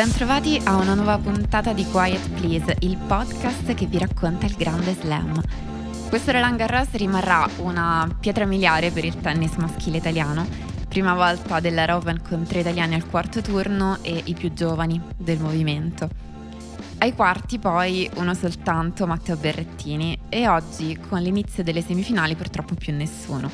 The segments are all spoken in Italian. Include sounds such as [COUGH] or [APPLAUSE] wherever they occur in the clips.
Bentrovati a una nuova puntata di Quiet Please, il podcast che vi racconta il grande slam. Questo Roland Garros rimarrà una pietra miliare per il tennis maschile italiano, prima volta della Open con tre italiani al quarto turno e i più giovani del movimento. Ai quarti poi uno soltanto, Matteo Berrettini, e oggi con l'inizio delle semifinali purtroppo più nessuno.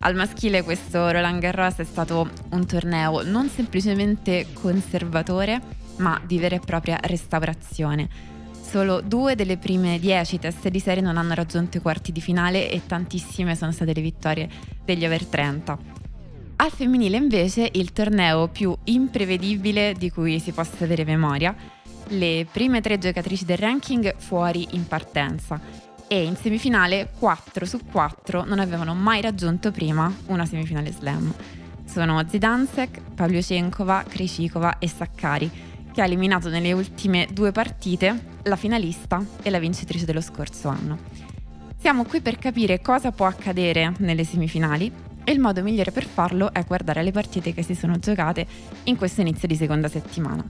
Al maschile questo Roland Garros è stato un torneo non semplicemente conservatore, ma di vera e propria restaurazione. Solo due delle prime dieci teste di serie non hanno raggiunto i quarti di finale e tantissime sono state le vittorie degli over 30. Al femminile invece il torneo più imprevedibile di cui si possa avere memoria, le prime tre giocatrici del ranking fuori in partenza e in semifinale 4 su 4 non avevano mai raggiunto prima una semifinale slam. Sono Zidansek, Pavlyuchenkova, Krejcikova e Saccari, che ha eliminato nelle ultime due partite la finalista e la vincitrice dello scorso anno. Siamo qui per capire cosa può accadere nelle semifinali e il modo migliore per farlo è guardare le partite che si sono giocate in questo inizio di seconda settimana.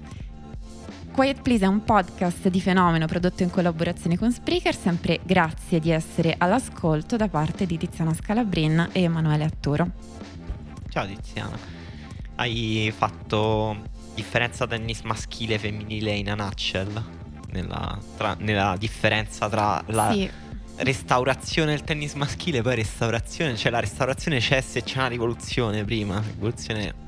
Quiet Please è un podcast di fenomeno prodotto in collaborazione con Spreaker, sempre grazie di essere all'ascolto da parte di Tiziana Scalabrin e Emanuele Attoro. Ciao Tiziana, hai fatto differenza tennis maschile e femminile in a nutshell? Nella, tra, nella differenza tra la sì. restaurazione del tennis maschile e poi restaurazione, cioè la restaurazione c'è se c'è una rivoluzione prima, rivoluzione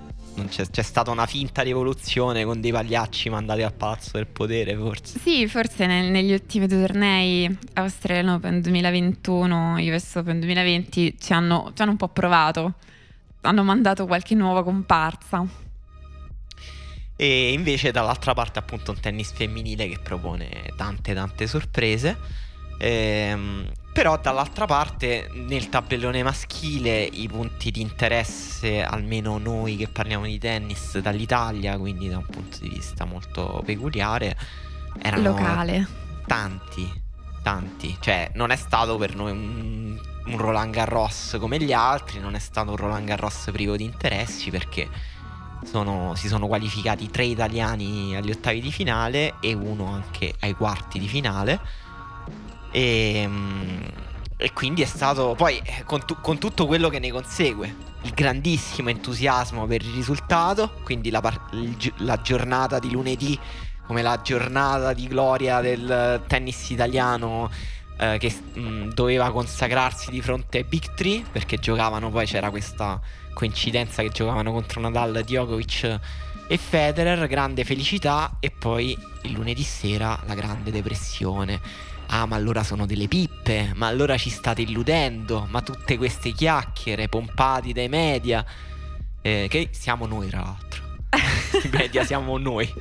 c'è, c'è, stata una finta rivoluzione con dei pagliacci mandati al palazzo del potere, forse. Sì, forse nel, negli ultimi due tornei, Australian Open 2021, US Open 2020, ci hanno, ci hanno un po' provato. Hanno mandato qualche nuova comparsa. E invece dall'altra parte appunto un tennis femminile che propone tante tante sorprese. Ehm, però dall'altra parte nel tabellone maschile i punti di interesse, almeno noi che parliamo di tennis dall'Italia, quindi da un punto di vista molto peculiare, erano locale. Tanti, tanti. Cioè non è stato per noi un, un Roland Garros come gli altri, non è stato un Roland Garros privo di interessi perché sono, si sono qualificati tre italiani agli ottavi di finale e uno anche ai quarti di finale. E, ehm, e quindi è stato poi eh, con, tu, con, tutto quello che ne consegue, il grandissimo entusiasmo per il risultato, quindi la, la giornata di lunedì come la giornata di gloria del tennis italiano eh, che mh, doveva consacrarsi di fronte ai Big Three perché giocavano poi c'era questa coincidenza che giocavano contro Nadal, Djokovic e Federer, grande felicità e poi il lunedì sera la grande depressione Ah, ma allora sono delle pippe, ma allora ci state illudendo, ma tutte queste chiacchiere pompati dai media, eh, che siamo noi tra l'altro. [LAUGHS] I media siamo noi.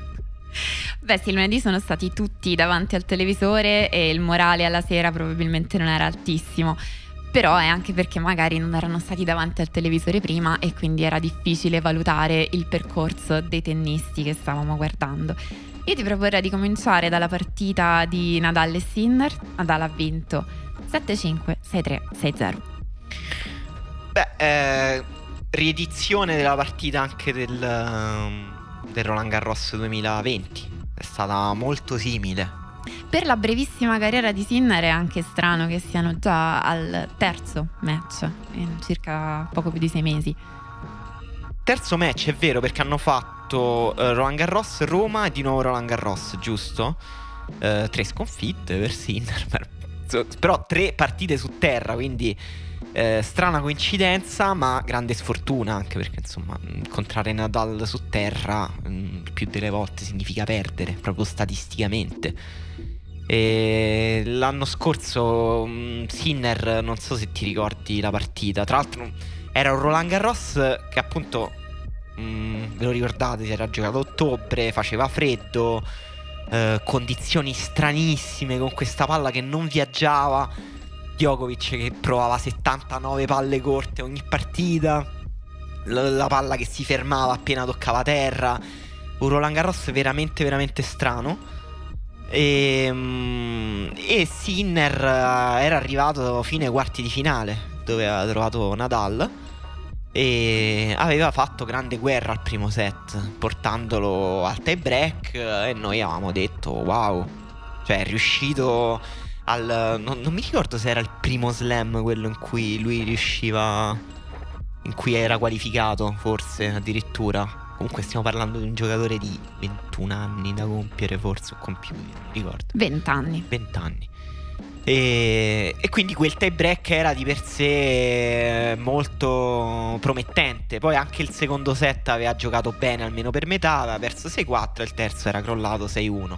Beh sì, lunedì sono stati tutti davanti al televisore e il morale alla sera probabilmente non era altissimo. Però è anche perché magari non erano stati davanti al televisore prima e quindi era difficile valutare il percorso dei tennisti che stavamo guardando. Io ti proporrei di cominciare dalla partita di Nadal e Sinner. Nadal ha vinto 7-5, 6-3, 6-0. Beh, eh, riedizione della partita anche del, ehm, del Roland Garros 2020. È stata molto simile. Per la brevissima carriera di Sinner è anche strano che siano già al terzo match, in circa poco più di sei mesi. Terzo match, è vero, perché hanno fatto uh, Roland Garros, Roma e di nuovo Roland Garros, giusto? Uh, tre sconfitte per Sinner, [LAUGHS] però tre partite su terra, quindi uh, strana coincidenza, ma grande sfortuna anche perché insomma incontrare Nadal su terra um, più delle volte significa perdere, proprio statisticamente. E l'anno scorso um, Sinner, non so se ti ricordi la partita, tra l'altro era un Roland Garros che appunto Mm, ve lo ricordate? Si era giocato a ottobre, faceva freddo, eh, condizioni stranissime con questa palla che non viaggiava. Djokovic che provava 79 palle corte ogni partita. La, la palla che si fermava appena toccava terra. Un Roland Garros veramente, veramente strano. E, mm, e Sinner eh, era arrivato fino ai quarti di finale, dove aveva trovato Nadal e aveva fatto grande guerra al primo set, portandolo al tie break e noi avevamo detto wow, cioè è riuscito al... Non, non mi ricordo se era il primo slam quello in cui lui riusciva... in cui era qualificato forse addirittura. Comunque stiamo parlando di un giocatore di 21 anni da compiere forse o compiuti, non ricordo. 20 anni. 20 anni. E, e, quindi quel tie break era di per sé molto promettente. Poi anche il secondo set aveva giocato bene, almeno per metà, aveva perso 6-4 e il terzo era crollato 6-1.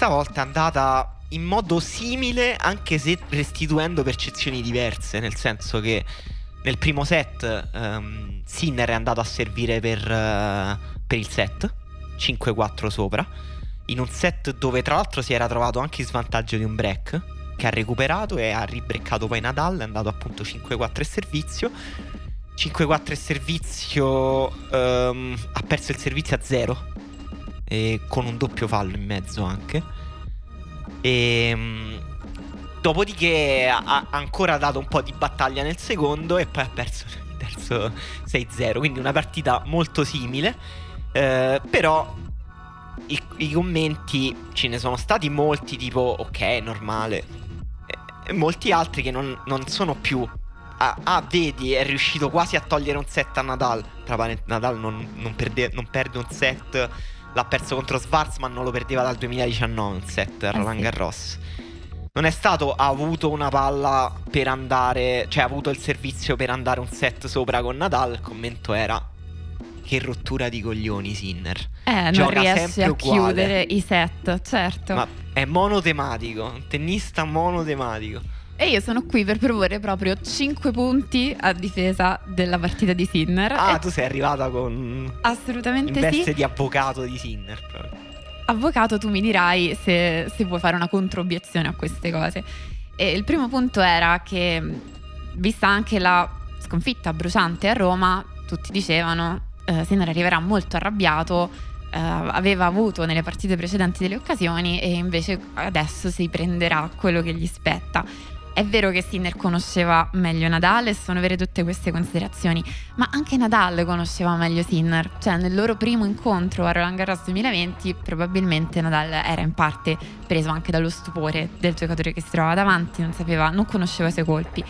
Stavolta è andata in modo simile, anche se restituendo percezioni diverse, nel senso che nel primo set um, Sinner è andato a servire per, uh, per il set, 5-4 sopra in un set dove tra l'altro si era trovato anche in svantaggio di un break che ha recuperato e ha ribreccato poi Nadal, è andato appunto 5-4 e servizio. 5-4 e servizio um, ha perso il servizio a 0 e con un doppio fallo in mezzo anche. E um, dopodiché ha ancora dato un po' di battaglia nel secondo e poi ha perso il terzo 6-0, quindi una partita molto simile. Uh, però i, i, commenti ce ne sono stati molti tipo ok, normale. E, e molti altri che non, non sono più... Ah, ah, vedi, è riuscito quasi a togliere un set a Nadal. Tra parentesi, Nadal non, non, perde, non perde un set. L'ha perso contro Schwarzman, non lo perdeva dal 2019 un set a eh Roland Garros. Non è stato ha avuto una palla per andare, cioè ha avuto il servizio per andare un set sopra con Nadal. Il commento era che rottura di coglioni Sinner. Eh, non Gioca riesce a uguale. chiudere i set, certo. Ma è monotematico, un tennista monotematico. E io sono qui per proporre proprio 5 punti a difesa della partita di Sinner. Ah, e... tu sei arrivata con... Assolutamente in veste sì. di avvocato di Sinner proprio. Avvocato, tu mi dirai se, se vuoi fare una controobiezione a queste cose. E il primo punto era che, vista anche la sconfitta bruciante a Roma, tutti dicevano eh, Sinner arriverà molto arrabbiato, eh, aveva avuto nelle partite precedenti delle occasioni e invece adesso si prenderà quello che gli spetta. È vero che Sinner conosceva meglio Nadal e sono vere tutte queste considerazioni, ma anche Nadal conosceva meglio Sinner, cioè nel loro primo incontro a Roland Garros 2020 probabilmente Nadal era in parte preso anche dallo stupore del giocatore che si trovava davanti, non sapeva, non conosceva i suoi colpi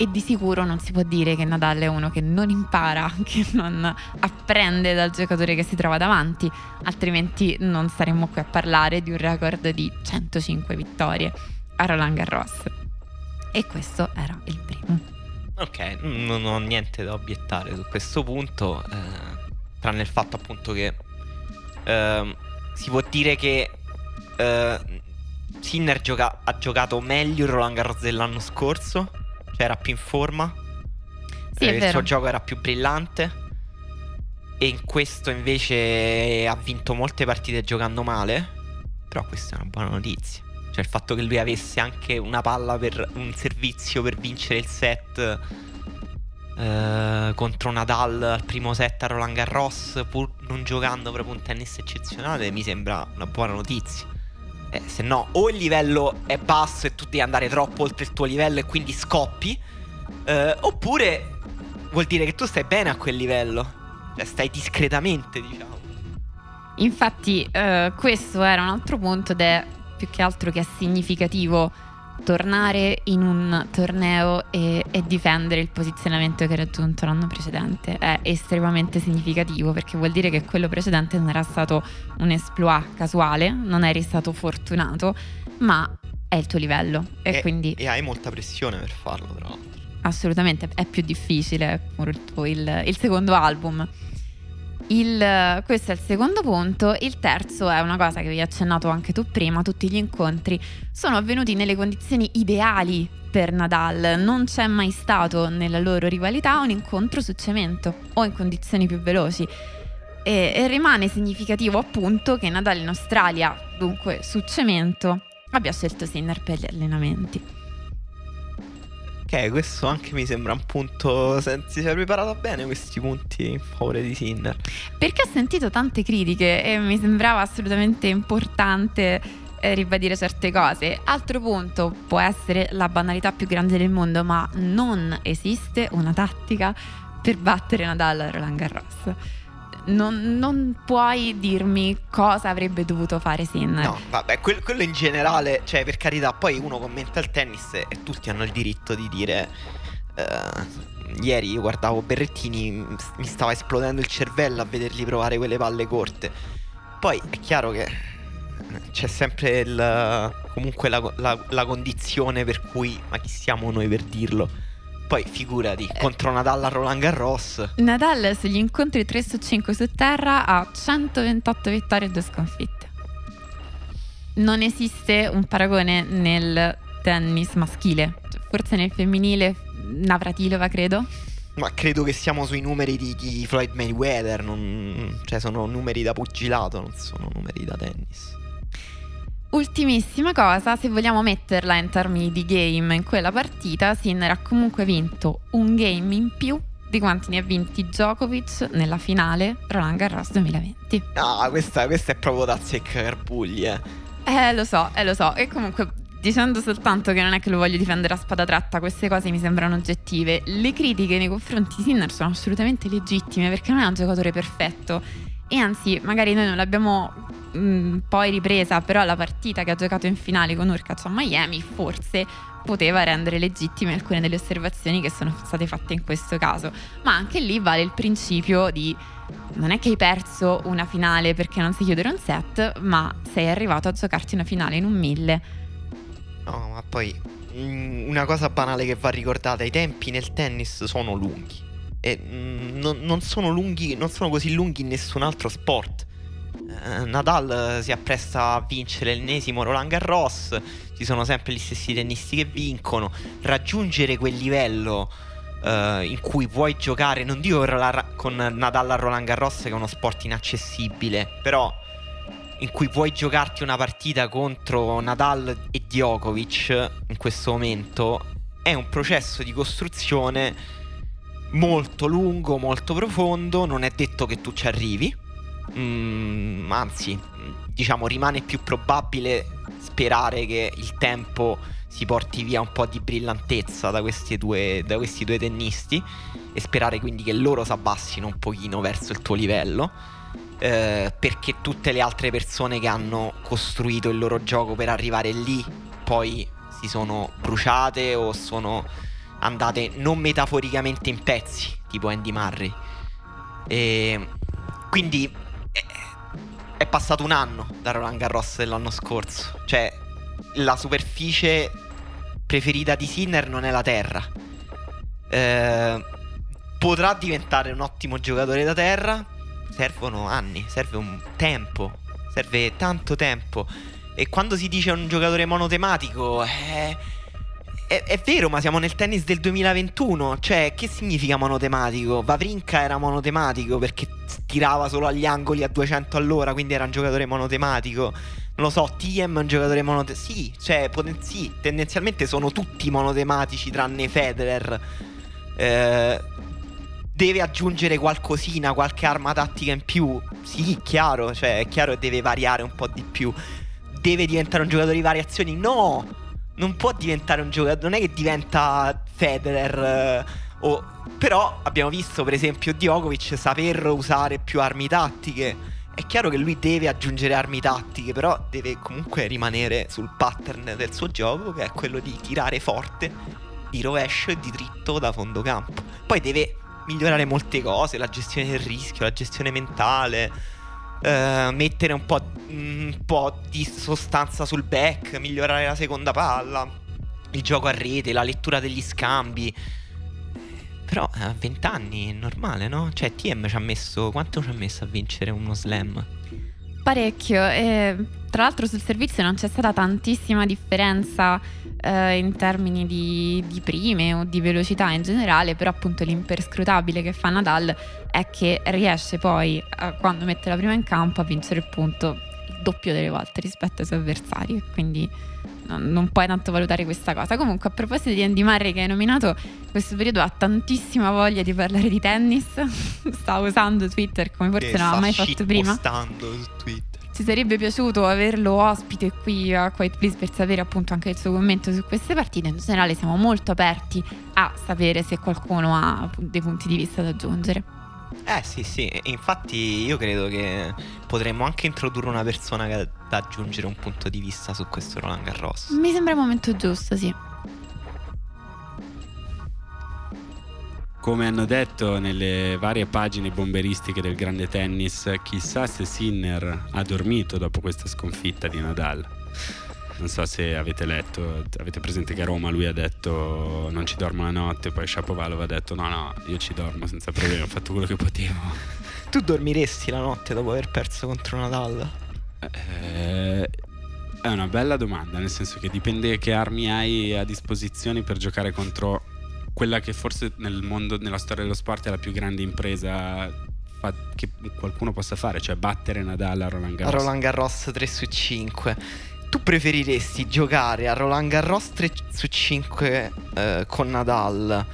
e di sicuro non si può dire che Nadal è uno che non impara, [LAUGHS] che non apprende dal giocatore che si trova davanti, altrimenti non saremmo qui a parlare di un record di 105 vittorie a Roland Garros. E questo era il primo. Ok, non ho niente da obiettare su questo punto, eh, tranne il fatto appunto che eh, si può dire che eh, Sinner gioca- ha giocato meglio il Roland Garros dell'anno scorso cioè era più in forma. Sì, eh, il suo gioco era più brillante. E in questo invece ha vinto molte partite giocando male. Però questa è una buona notizia. Cioè il fatto che lui avesse anche una palla per un servizio per vincere il set eh, contro Nadal al primo set a Roland Garros, pur non giocando proprio un tennis eccezionale, mi sembra una buona notizia. Eh, se no, o il livello è basso e tu devi andare troppo oltre il tuo livello e quindi scoppi. Eh, oppure vuol dire che tu stai bene a quel livello. Cioè, stai discretamente, diciamo. Infatti, eh, questo era un altro punto ed è più che altro che è significativo tornare in un torneo e, e, difendere il posizionamento che hai raggiunto l'anno precedente è estremamente significativo perché vuol dire che quello precedente non era stato un exploit casuale, non eri stato fortunato, ma è il tuo livello e, e quindi... E hai molta pressione per farlo, tra l'altro. Assolutamente, è più difficile il, il secondo album. Il, questo è il secondo punto. Il terzo è una cosa che vi ho accennato anche tu prima. Tutti gli incontri sono avvenuti nelle condizioni ideali per Nadal. Non c'è mai stato nella loro rivalità un incontro su cemento o in condizioni più veloci. E, e rimane significativo appunto che Nadal in Australia, dunque su cemento, abbia scelto Sinner per gli allenamenti. Ok, questo anche mi sembra un punto. Si sia preparato bene questi punti in favore di Sinner. Perché ho sentito tante critiche e mi sembrava assolutamente importante eh, ribadire certe cose. Altro punto può essere la banalità più grande del mondo, ma non esiste una tattica per battere Nadal a Roland Garros. Non, non, puoi dirmi cosa avrebbe dovuto fare Sinner. No, vabbè, quello, quello, in generale, cioè per carità, poi uno commenta il tennis e tutti hanno il diritto di dire... Uh, ieri io guardavo Berrettini, mi stava esplodendo il cervello a vedergli provare quelle palle corte. Poi è chiaro che c'è sempre il, comunque la, la, la condizione per cui, ma chi siamo noi per dirlo? Poi figurati, eh. contro Nadal a Roland Garros. Nadal sugli incontri 3 su 5 su terra ha 128 vittorie e 2 sconfitte. Non esiste un paragone nel tennis maschile, forse nel femminile Navratilova credo. Ma credo che siamo sui numeri di, di Floyd Mayweather, non, cioè sono numeri da pugilato, non sono numeri da tennis. Ultimissima cosa, se vogliamo metterla in termini di game in quella partita, Sinner ha comunque vinto un game in più di quanti ne ha vinti Djokovic nella finale Roland Garros 2020. Ah, questa, questa è proprio da seccarbugli, eh. Eh, lo so, eh, lo so. E comunque, dicendo soltanto che non è che lo voglio difendere a spada tratta, queste cose mi sembrano oggettive. Le critiche nei confronti di Sinner sono assolutamente legittime perché non è un giocatore perfetto. E anzi, magari noi non l'abbiamo mh, mm, poi ripresa, però la partita che ha giocato in finale con Urkac a Miami forse poteva rendere legittime alcune delle osservazioni che sono state fatte in questo caso. Ma anche lì vale il principio di non è che hai perso una finale perché non sai chiudere un set, ma sei arrivato a giocarti una finale in un mille. No, ma poi mm, una cosa banale che va ricordata, i tempi nel tennis sono lunghi. E mm, non, non, sono lunghi, non sono così lunghi in nessun altro sport. Eh, Nadal si appresta a vincere l'ennesimo Roland Garros, ci sono sempre gli stessi tennisti che vincono, raggiungere quel livello uh, in cui puoi giocare, non dico con Nadal a Roland Garros che è uno sport inaccessibile, però in cui puoi giocarti una partita contro Nadal e Djokovic in questo momento è un processo di costruzione molto lungo, molto profondo, non è detto che tu ci arrivi Mm, anzi, diciamo, rimane più probabile sperare che il tempo si porti via un po' di brillantezza da questi due, da questi due tennisti e sperare quindi che loro si abbassino un pochino verso il tuo livello. Eh, perché tutte le altre persone che hanno costruito il loro gioco per arrivare lì poi si sono bruciate o sono andate non metaforicamente in pezzi, tipo Andy Murray. E quindi è passato un anno da Roland Garros dell'anno scorso. Cioè, la superficie preferita di Sinner non è la terra. Eh, potrà diventare un ottimo giocatore da terra. Servono anni, serve un tempo, serve tanto tempo. E quando si dice un giocatore monotematico, eh, è, è, vero, ma siamo nel tennis del 2021. Cioè, che significa monotematico? Vavrinka era monotematico perché tirava solo agli angoli a 200 all'ora, quindi era un giocatore monotematico. Non lo so, TM è un giocatore monotematico. Sì, cioè, poten- sì, tendenzialmente sono tutti monotematici tranne Federer. Eh, deve aggiungere qualcosina, qualche arma tattica in più. Sì, chiaro, cioè, è chiaro che deve variare un po' di più. Deve diventare un giocatore di variazioni? No! Non può diventare un giocatore, non è che diventa Federer. Eh, o, però abbiamo visto per esempio Djokovic saper usare più armi tattiche. È chiaro che lui deve aggiungere armi tattiche, però deve comunque rimanere sul pattern del suo gioco, che è quello di tirare forte, di rovescio e di dritto da fondo campo. Poi deve migliorare molte cose, la gestione del rischio, la gestione mentale eh, mettere un po', un po' di sostanza sul back, migliorare la seconda palla, il gioco a rete, la lettura degli scambi. Però a 20 anni è normale, no? Cioè, TM ci ha messo. Quanto ci ha messo a vincere uno slam? Parecchio. E tra l'altro sul servizio non c'è stata tantissima differenza eh, in termini di, di, prime o di velocità in generale, però appunto l'imperscrutabile che fa Nadal è che riesce poi, eh, quando mette la prima in campo, a vincere il punto il doppio delle volte rispetto ai suoi avversari. Quindi non, puoi tanto valutare questa cosa. Comunque, a proposito di Andy Murray che hai nominato, questo periodo ha tantissima voglia di parlare di tennis. [LAUGHS] sta usando Twitter come forse non ha mai fatto prima. Sta su Twitter. Ci sarebbe piaciuto averlo ospite qui a Quiet Please per sapere appunto anche il suo commento su queste partite. In generale siamo molto aperti a sapere se qualcuno ha dei punti di vista da aggiungere. Eh sì sì, infatti io credo che potremmo anche introdurre una persona che ha da aggiungere un punto di vista su questo Roland Garros. Mi sembra il momento giusto, sì. Come hanno detto nelle varie pagine bomberistiche del grande tennis, chissà se Sinner ha dormito dopo questa sconfitta di Nadal. Non so se avete letto, avete presente che a Roma lui ha detto non ci dormo la notte, poi Shapovalov ha detto no no, io ci dormo senza problemi, ho fatto quello che potevo. [LAUGHS] Tu dormiresti la notte dopo aver perso contro Nadal? Eh, è una bella domanda, nel senso che dipende che armi hai a disposizione per giocare contro quella che forse nel mondo, nella storia dello sport è la più grande impresa che qualcuno possa fare, cioè battere Nadal a Roland Garros. Roland Garros 3 su 5. Tu preferiresti giocare a Roland Garros 3 su 5 eh, con Nadal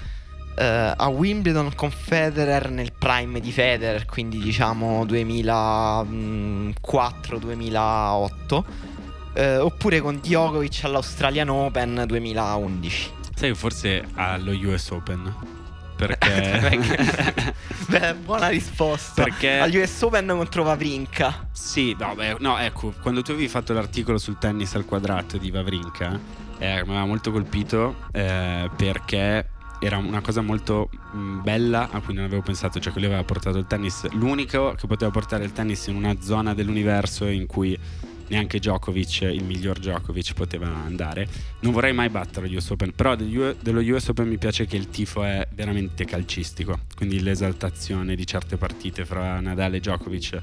eh, a Wimbledon con Federer nel prime di Federer, quindi diciamo 2004-2008, eh, oppure con Djokovic all'Australian Open 2011? Sai che forse allo US Open? Perché... [LAUGHS] [LAUGHS] Beh, buona risposta. Perché- Agli US Open contro Vavrinka. Sì, no, beh, no, ecco, quando tu avevi fatto l'articolo sul tennis al quadrato di Vavrinka, eh, mi aveva molto colpito eh, perché era una cosa molto mh, bella a cui non avevo pensato, cioè che lui aveva portato il tennis, l'unico che poteva portare il tennis in una zona dell'universo in cui neanche Djokovic, il miglior Djokovic, poteva andare. Non vorrei mai battere gli US Open, però dello US Open mi piace che il tifo è veramente calcistico, quindi l'esaltazione di certe partite fra Nadal e Djokovic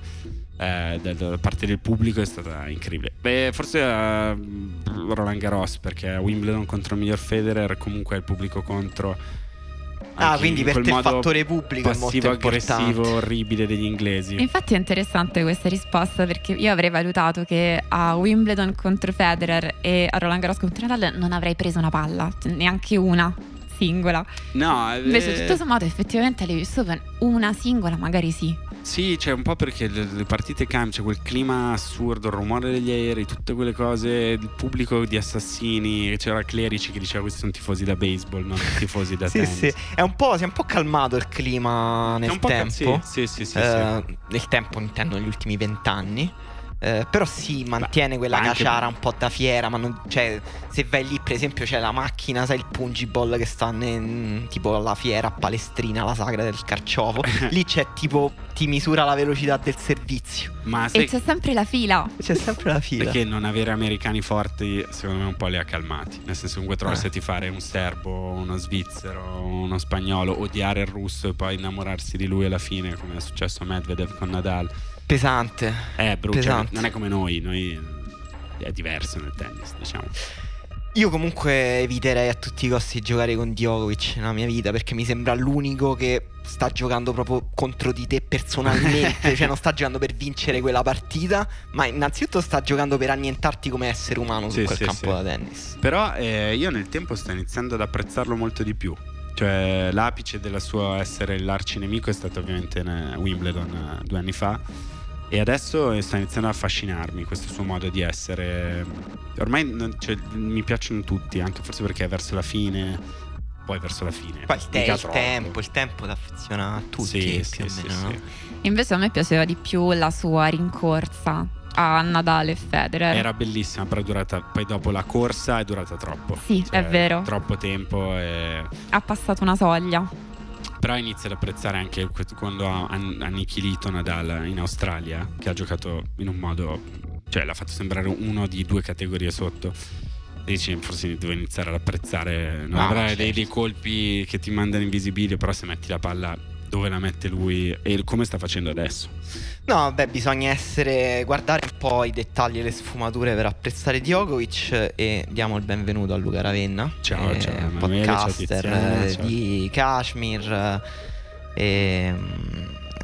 eh, da, da parte del pubblico è stata incredibile. Beh, forse eh, Roland Garros perché Wimbledon contro il miglior Federer comunque il pubblico contro Ah, quindi in per quel te il fattore pubblico è molto importante. aggressivo orribile degli inglesi. Infatti è interessante questa risposta perché io avrei valutato che a Wimbledon contro Federer e a Roland Garros contro Nadal non avrei preso una palla, neanche una singola. No, eh, Invece tutto sommato effettivamente alle US Open una singola magari sì. Sì, c'è un po' perché le, le partite cambiano, c'è quel clima assurdo, il rumore degli aerei, tutte quelle cose, il pubblico di assassini, c'era Clerici che diceva questi sono tifosi da baseball, non tifosi da [LAUGHS] Sì, tennis. sì, è un po', si è un po' calmato il clima È nel un po' ca- tempo. Sì, sì, sì, sì, Eh, Nel tempo intendo negli ultimi vent'anni. Eh, però sì, mantiene quella caciara un po' da fiera. Ma non, cioè, se vai lì, per esempio, c'è la macchina, sai, il pungiball che sta ne- tipo alla fiera a Palestrina, la sagra del carciofo. [LAUGHS] lì c'è tipo, ti misura la velocità del servizio. Ma E sai c'è sempre la fila. C'è sempre la fila. perché non avere americani forti, secondo me, un po' li ha calmati. Nel senso, comunque trovarsi Eh. fare un serbo, uno svizzero, uno spagnolo, odiare il russo e poi innamorarsi di lui alla fine, come è successo a Medvedev con Nadal. Pesante. È brutto, cioè, Pesante. non è come noi, noi è diverso nel tennis, diciamo. Io comunque eviterei a tutti i costi di giocare con Djokovic nella mia vita perché mi sembra l'unico che sta giocando proprio contro di te personalmente, [LAUGHS] cioè non sta giocando per vincere quella partita, ma innanzitutto sta giocando per annientarti come essere umano su Sì, quel sì, campo sì. da tennis. Però eh, io nel tempo sto iniziando ad apprezzarlo molto di più. Cioè, l'apice del suo essere l'arcinemico è stato ovviamente a Wimbledon eh, due anni fa. E adesso sta iniziando ad affascinarmi questo suo modo di essere. Ormai non- cioè, mi piacciono tutti, anche forse perché è verso la fine. Poi verso la fine. Poi il, te- il tempo, il tempo ti affeziona a tutti Sì, più sì, o sì, meno, sì. no? Invece a me piaceva di più la sua rincorsa a Nadal e Federer. Era bellissima, però è durata. Poi dopo la corsa è durata troppo. Sì, Cioè, è vero. Troppo tempo e. Ha passato una soglia. Però inizia ad apprezzare anche quando ha annichilito Nadal in Australia, che ha giocato in un modo, cioè l'ha fatto sembrare uno di due categorie sotto. Dici, forse devo iniziare ad apprezzare. Non No, avrai certo. dei, dei colpi che ti mandano in visibilio, però se metti la palla dove la mette lui e come sta facendo adesso. No, beh, bisogna essere guardare un po' i dettagli e le sfumature per apprezzare Djokovic e diamo il benvenuto a Luca Ravenna, Ciao, eh, ciao, ciao, podcaster eh, ciao. di Kashmir eh, e,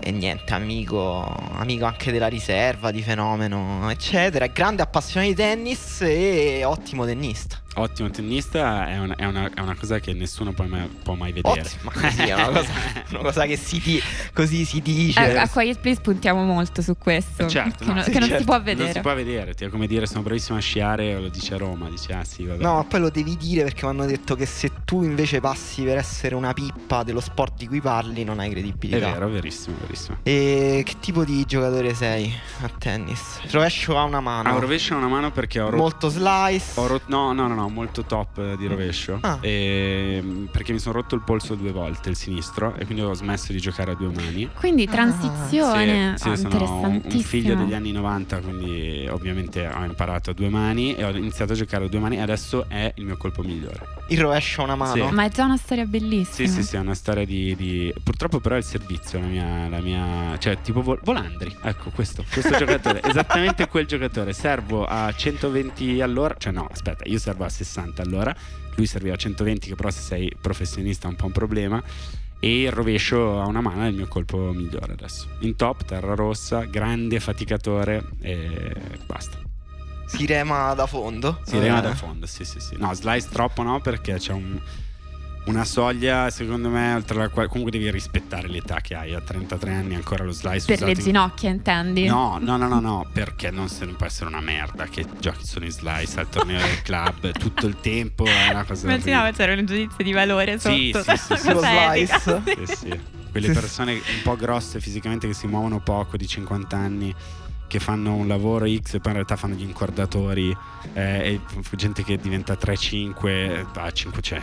e niente, amico, amico anche della riserva di fenomeno, eccetera, grande appassionato di tennis e ottimo tennista. Ottimo tennista è una, è una- è una cosa che nessuno può mai, può mai vedere. Ottimo, ma [LAUGHS] così è una cosa, [LAUGHS] una cosa che si di- così si dice. Eh, a Quiet Place puntiamo molto su questo. Certo, che, no, non, sì, che non certo. si può Non vedere. si può vedere, ti è come dire sono bravissimo a sciare o lo dice a Roma, dice ah sì, vabbè. No, ma poi lo devi dire perché mi hanno detto che se tu invece passi per essere una pippa dello sport di cui parli, non hai è credibilità. vero, verissimo, verissimo. E che tipo di giocatore sei a tennis? Rovescio a una mano. Ah, rovescio una mano perché ho rotto Molto slice. Ho rot- no, no, no, no, molto top eh, di rovescio. Ah. E- perché mi sono rotto il polso due volte, il sinistro, e quindi ho smesso di giocare a due mani. Quindi Ah, transizione Sì, ah, sì, sono un- un figlio degli anni 90, quindi ovviamente ho imparato a due mani e ho iniziato a giocare a due mani e adesso è il mio colpo migliore. Il rovescio a una mano. Sì. Ma è già una storia Sì, bellissima. sì, sì, è una storia di, di- Purtroppo però è il servizio, la mia... La mia... Cioè, tipo Vol- Volandri, ecco questo, questo giocatore, [LAUGHS] esattamente quel giocatore. Servo a 120 all'ora, cioè no, aspetta, io servo a 60 all'ora, lui serviva a 120 che però se sei professionista è un po' un problema. E il rovescio a una mano è il mio colpo migliore adesso. In top, terra rossa, grande faticatore e basta. Si rema da fondo. Si rema Eh. da fondo, sì, sì, sì. No, slice troppo no, perché c'è un- una soglia, secondo me, oltre la quale comunque devi rispettare l'età che hai. A 33 anni ancora lo slice Per le in- ginocchia, intendi? No, no, no, no, no, perché non, se- non può essere una merda che giochi solo in slice al torneo del club [LAUGHS] tutto il tempo. È una cosa Immaginavo c'era un giudizio di valore sotto. Sì, sì, sì, sì. Slice. Sì, sì. Quelle persone un po' grosse fisicamente che si muovono poco di 50 anni che fanno un lavoro X e poi in realtà fanno gli incordatori eh, e gente che diventa 3-5 va a 5 cioè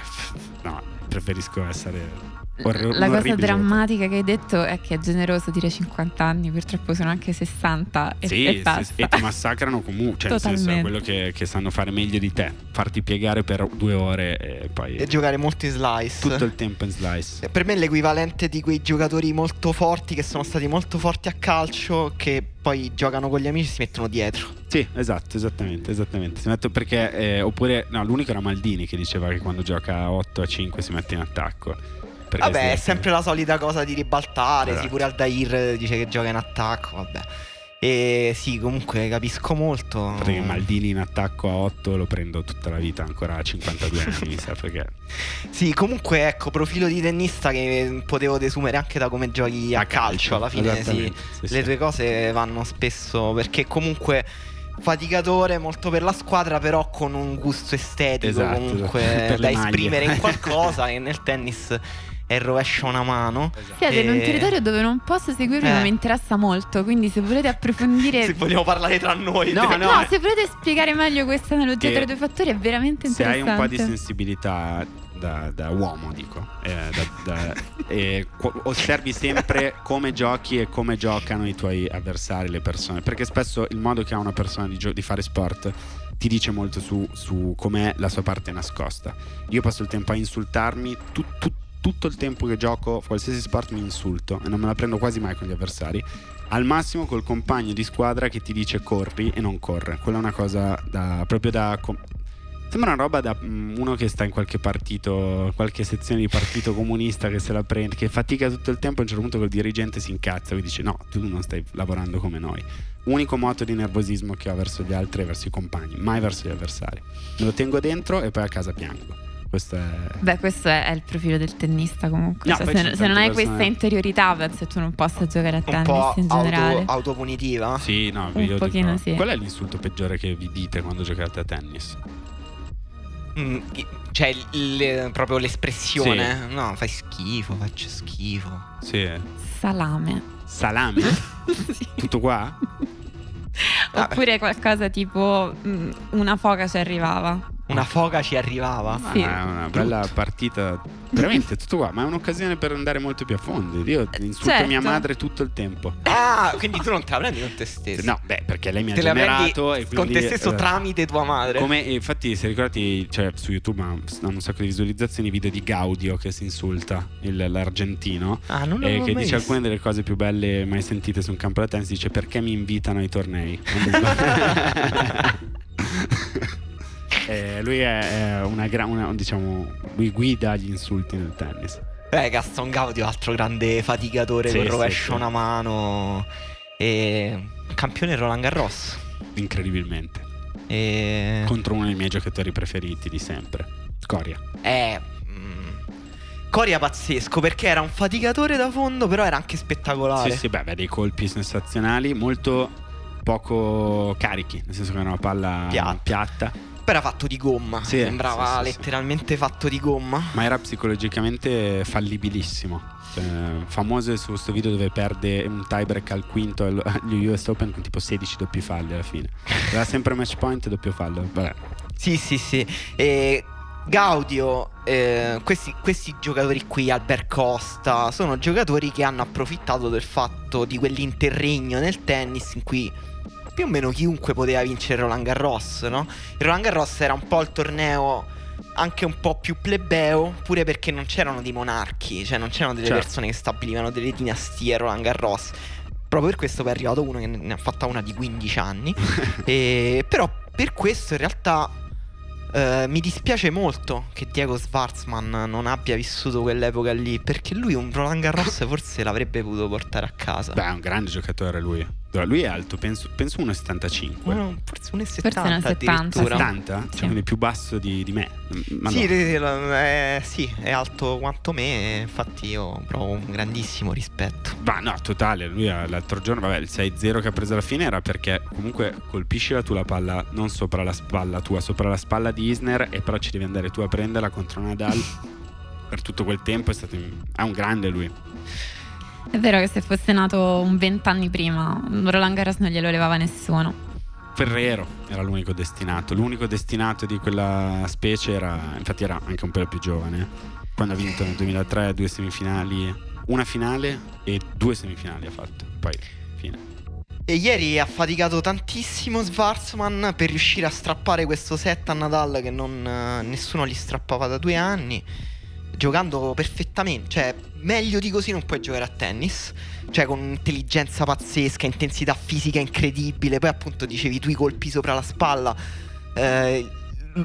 no preferisco essere un La cosa orribile drammatica che hai detto è che è generoso dire 50 anni, purtroppo sono anche 60 e, sì, e sì, basta. sì, e ti massacrano comunque cioè nel senso è Totalmente. quello che, che sanno fare meglio di te farti piegare per due ore e poi E giocare molti slice. tutto il tempo in slice Per me è l'equivalente di quei giocatori molto forti che sono stati molto forti a calcio che poi giocano con gli amici e si mettono dietro. Sì, esatto, esattamente, esattamente. Si mette perché, eh, oppure, no, l'unico era Maldini che diceva che quando gioca a 8 a 5 si mette in attacco. Perché Vabbè, è sempre la solita cosa di ribaltare. Esatto. Sì, pure Aldair dice che gioca in attacco. Vabbè. E sì, comunque capisco molto. Perché Maldini in attacco a 8 lo prendo tutta la vita, ancora a 52 anni, mi sa perché. [LAUGHS] Sì, comunque ecco, profilo di tennista che potevo desumere anche da come giochi a, calcio. Alla fine sì, sì, le tue cose vanno spesso perché comunque faticatore molto per la squadra però con un gusto estetico Esatto, comunque esatto. [LAUGHS] Per da maglie. esprimere in [LAUGHS] qualcosa e nel tennis è il rovescio a una mano Siete in un E- territorio dove non posso seguirvi, Eh. ma mi interessa molto. Quindi, se volete approfondire. [LAUGHS] se vogliamo parlare tra noi No, Se- no, no, eh. se volete spiegare meglio questa analogia tra i due fattori, è veramente Se hai interessante. un po' di sensibilità da, da uomo, dico, eh, da- da- e qu- osservi sempre [LAUGHS] come giochi e come giocano i tuoi avversari, le persone. Perché spesso il modo che ha una persona di, gio- di fare sport ti dice molto su, su com'è la sua parte nascosta. Io passo il tempo a insultarmi, tu- tu- tutto il tempo che gioco qualsiasi sport mi insulto e non me la prendo quasi mai con gli avversari. Al massimo col compagno di squadra che ti dice corri e non corre. Quella è una cosa da, proprio da... Sembra una roba da mm, uno che sta in qualche partito, qualche sezione di partito comunista che se la prende, che fatica tutto il tempo. A un certo punto col dirigente si incazza e dice: No, tu non stai lavorando come noi. Unico moto di nervosismo che ho verso gli altri e verso i compagni, mai verso gli avversari. Me lo tengo dentro e poi a casa piango. Questo è. Beh, questo è, il profilo del tennista comunque. No, Cioè, se, se non hai persone- questa interiorità, penso che tu non possa giocare a un tennis po' in generale. auto, autopunitiva Sì, no, Un io pochino dico, sì. Qual è l'insulto peggiore che vi dite quando giocate a tennis? Mm, cioè il- proprio l'espressione no fai schifo faccio schifo Sì. Salame. Salame? [LAUGHS] [LAUGHS] Sì. Tutto qua? Oppure qualcosa tipo mm, una foca ci arrivava. Una foca ci arrivava Sì. È una bella partita. Veramente tutto qua, ma è un'occasione per andare molto più a fondo. Io insulto certo. mia madre tutto il tempo. ah quindi tu non te la prendi con te stesso No, beh, perché lei mi ha te generato e con quindi te stesso eh, tramite tua madre Come, infatti, se ricordati, cioè, su YouTube ha- hanno un sacco di visualizzazioni video di Gaudio che si insulta, il- l'argentino, ah non e l'avevo che mai dice visto. alcune delle cose più belle mai sentite su un campo da tennis. Dice perché mi invitano ai tornei. [LAUGHS] [LAUGHS] Eh, lui è, è una, gra- una- diciamo, lui guida gli insulti nel tennis. Beh, Gaston Gaudio, altro grande faticatore Sì, con rovescio sì. una mano. E campione Roland Garros. Incredibilmente. E... Contro uno dei miei giocatori preferiti di sempre, Coria. Eh. mm, Coria pazzesco perché era un faticatore da fondo, però era anche spettacolare. Sì, sì, beh, aveva dei colpi sensazionali, molto poco carichi, nel senso che era una palla Piatta. piatta, era fatto di gomma. Sì, Sembrava sì, sì, letteralmente fatto di gomma. ma era psicologicamente fallibilissimo. Cioè, famoso su questo video dove perde un tiebreak al quinto agli US Open con tipo 16 doppi falli alla fine. Era sempre match point e doppio fallo. Vabbè. Sì, sì, sì. E Gaudio, eh, questi, questi giocatori qui, Albert Costa, sono giocatori che hanno approfittato del fatto di quell'interregno nel tennis in cui più o meno chiunque poteva vincere Roland Garros, no? Il Roland Garros era un po' il torneo anche un po' più plebeo, pure perché non c'erano dei monarchi, cioè non c'erano delle Certo. persone che stabilivano delle dinastie Roland Garros. Proprio per questo poi è arrivato uno che ne ha fatta una di 15 anni. [LAUGHS] E- però per questo in realtà eh, mi dispiace molto che Diego Schwarzman non abbia vissuto quell'epoca lì, perché lui un Roland Garros forse l'avrebbe potuto portare a casa. Beh, è un grande giocatore lui. Lui è alto, penso, penso 1,75. Uno- forse un 70 Forse un 70. addirittura. 70? Sì. Cioè, quindi più basso di, di me. Ma Sì, no. eh, sì, è alto quanto me, infatti io provo un grandissimo rispetto. Ma no, totale. Lui l'altro giorno, vabbè, il 6-0 che ha preso alla fine era perché comunque colpisci la tua la palla non sopra la spalla tua, sopra la spalla di Isner e però ci devi andare tu a prenderla contro Nadal. [LAUGHS] per tutto quel tempo è stato è un grande lui. È vero che se fosse nato un vent'anni prima, Roland Garros non glielo levava nessuno. Ferrero era l'unico destinato. L'unico destinato di quella specie era, infatti era anche un po' più giovane, quando ha vinto nel 2003 due semifinali, una finale e due semifinali ha fatto. Poi fine. E ieri ha faticato tantissimo Schwarzman per riuscire a strappare questo set a Nadal che non, eh, nessuno gli strappava da due anni. Giocando perfettamente, cioè meglio di così non puoi giocare a tennis. Cioè con intelligenza pazzesca, intensità fisica incredibile. Poi appunto dicevi tu i colpi sopra la spalla. Eh,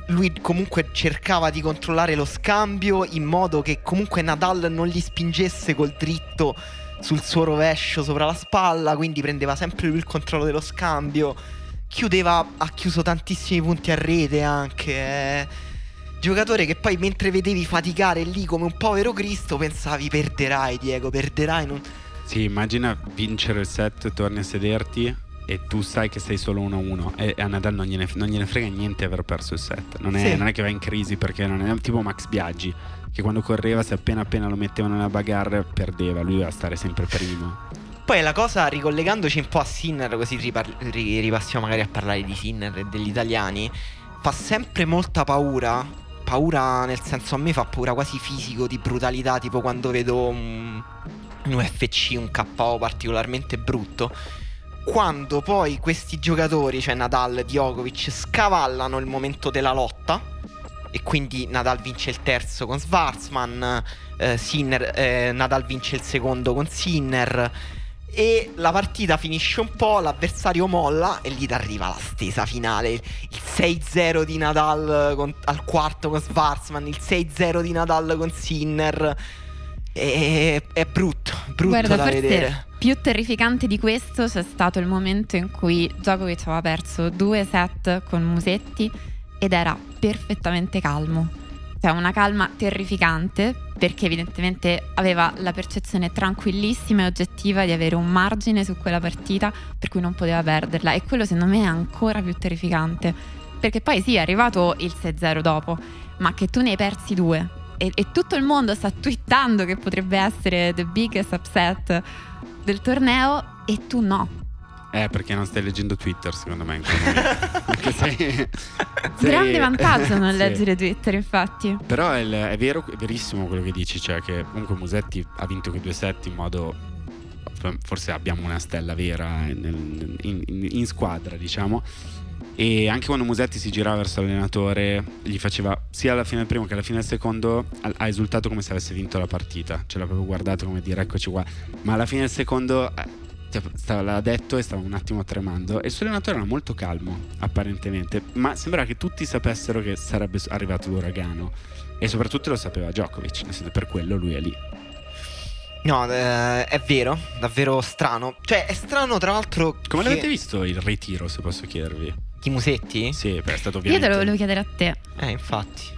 lui comunque cercava di controllare lo scambio in modo che comunque Nadal non gli spingesse col dritto sul suo rovescio sopra la spalla, quindi prendeva sempre lui il controllo dello scambio. Chiudeva, ha chiuso tantissimi punti a rete anche. eh. Giocatore che poi mentre vedevi faticare lì come un povero Cristo pensavi perderai Diego, perderai. Non... Sì, immagina vincere il set, torni a sederti e tu sai che sei solo 1-1 e a Nadal non gliene, non gliene frega niente aver perso il set. Non è, Sì. non è che va in crisi perché non è tipo Max Biaggi che quando correva se appena appena lo mettevano nella bagarre perdeva, lui doveva stare sempre primo. Poi la cosa, ricollegandoci un po' a Sinner, così ripar- ri- ripassiamo magari a parlare di Sinner e degli italiani, fa sempre molta paura. Paura nel senso a me fa paura quasi fisico di brutalità, tipo quando vedo un, un UFC, un KO particolarmente brutto. Quando poi questi giocatori, cioè Nadal, Djokovic, scavallano il momento della lotta e quindi Nadal vince il terzo con Schwarzman, eh, Sinner, eh, Nadal vince il secondo con Sinner e la partita finisce un po', l'avversario molla e lì ti arriva la stesa finale, il 6-0 di Nadal con- al quarto con Schwarzman, il 6-0 di Nadal con Sinner. E, è brutto, brutto Guarda, da vedere. più terrificante di questo c'è stato il momento in cui Djokovic aveva perso due set con Musetti ed era perfettamente calmo. Cioè una calma terrificante perché evidentemente aveva la percezione tranquillissima e oggettiva di avere un margine su quella partita per cui non poteva perderla. E quello secondo me è ancora più terrificante. Perché poi sì è arrivato il 6-0 dopo ma che tu ne hai persi due. E, e tutto il mondo sta twittando che potrebbe essere the biggest upset del torneo e tu no. Eh, perché non stai leggendo Twitter, secondo me. in momento. [LAUGHS] Perché sei- sei- Grande vantaggio non [LAUGHS] Sì. leggere Twitter, infatti. Però è, è vero, è verissimo quello che dici, cioè che comunque Musetti ha vinto quei due set in modo forse abbiamo una stella vera nel- in, in- in squadra, diciamo. E anche quando Musetti si girava verso l'allenatore, gli faceva sia alla fine del primo che alla fine del secondo, ha, esultato come se avesse vinto la partita. Ce l'ha proprio guardato come dire eccoci qua. Ma alla fine del secondo eh, l'ha detto e stava un attimo tremando. E il suo allenatore era molto calmo, apparentemente. Ma sembrava che tutti sapessero che sarebbe arrivato l'uragano. E soprattutto lo sapeva Djokovic, nel senso per quello lui è lì. No, eh, è vero, davvero strano. Cioè, è strano tra l'altro. Come che- l'avete visto il ritiro, se posso chiedervi? Chi Musetti? Sì, beh, è stato Io ovviamente... te lo volevo chiedere a te. Eh, infatti.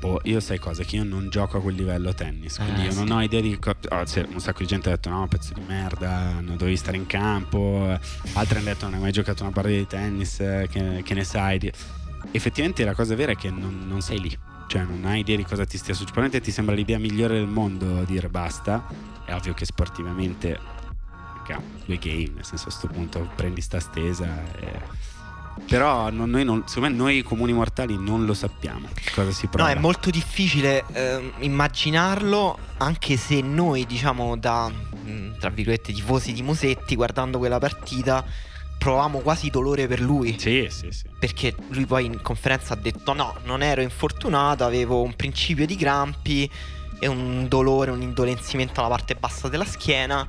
Boh, io sai cosa? Che io non gioco a quel livello a tennis, quindi Eh, io non sì. ho idea di... co- oh, sì, un sacco di gente ha detto no, pezzo di merda, non dovevi stare in campo, altri hanno detto non hai mai giocato una partita di tennis, eh, che, che ne sai? Effettivamente la cosa vera è che non, non sei lì, cioè non hai idea di cosa ti stia succedendo, ti sembra l'idea migliore del mondo dire basta, è ovvio che sportivamente ha due game, nel senso a questo punto prendi sta stesa e... Però non- noi non- secondo me noi comuni mortali non lo sappiamo cosa si No, prova. è molto difficile ehm, immaginarlo, anche se noi, diciamo, da mh, tra virgolette tifosi di Musetti, guardando quella partita, provavamo quasi dolore per lui. Sì, sì, sì. Perché lui poi in conferenza ha detto: No, non ero infortunato, avevo un principio di crampi e un dolore, un indolenzimento alla parte bassa della schiena.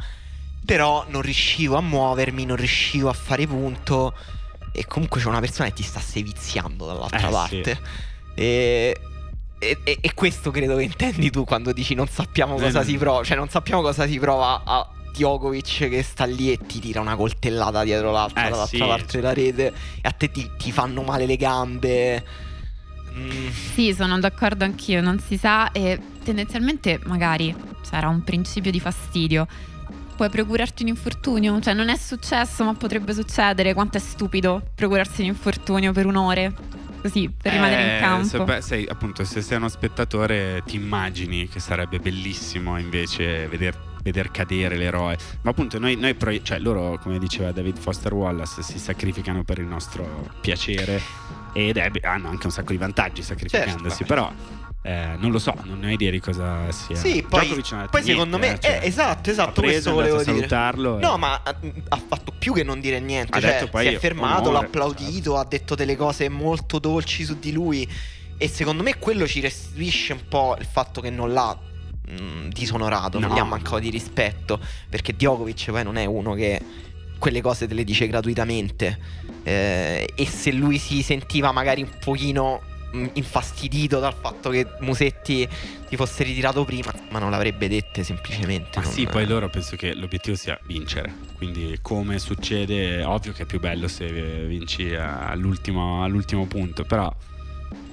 Però non riuscivo a muovermi, non riuscivo a fare punto. E comunque c'è una persona che ti sta seviziando dall'altra Eh, sì. parte. E, e- e- e questo credo che intendi tu quando dici non sappiamo Eh, cosa no. si prova. Cioè, non sappiamo cosa si prova a Djokovic che sta lì e ti tira una coltellata dietro l'altra, Eh, dall'altra sì. parte della rete. E a te ti, ti fanno male le gambe. Mm, Sì, sono d'accordo anch'io, non si sa e tendenzialmente magari sarà un principio di fastidio. Puoi procurarti un infortunio, cioè non è successo ma potrebbe succedere, quanto è stupido procurarsi un infortunio per un'ore, così, per rimanere in Eh, campo. se- beh, sei, appunto, se sei uno spettatore, ti immagini che sarebbe bellissimo invece veder, veder cadere l'eroe. Ma appunto, noi, noi pro- cioè, loro, come diceva David Foster Wallace, si sacrificano per il nostro piacere ed è- hanno anche un sacco di vantaggi sacrificandosi. Certo. però eh, non lo so, non ho idea di cosa sia. Sì, poi, non poi secondo me, niente, eh, cioè, esatto, esatto, preso, questo volevo dire. salutarlo. e- No, ma ha, ha fatto più che non dire niente. Ha cioè, si è fermato, l'ha applaudito, ha detto delle cose molto dolci su di lui. E secondo me quello ci restituisce un po' il fatto che non l'ha mh, disonorato, non No, gli ha mancato di rispetto. Perché Djokovic poi non è uno che quelle cose te le dice gratuitamente. Eh, e se lui si sentiva magari un pochino infastidito dal fatto che Musetti si fosse ritirato prima, ma non l'avrebbe dette semplicemente. Ma non- sì, poi loro penso che l'obiettivo sia vincere. Quindi, come succede, ovvio che è più bello se vinci all'ultimo, all'ultimo punto. Però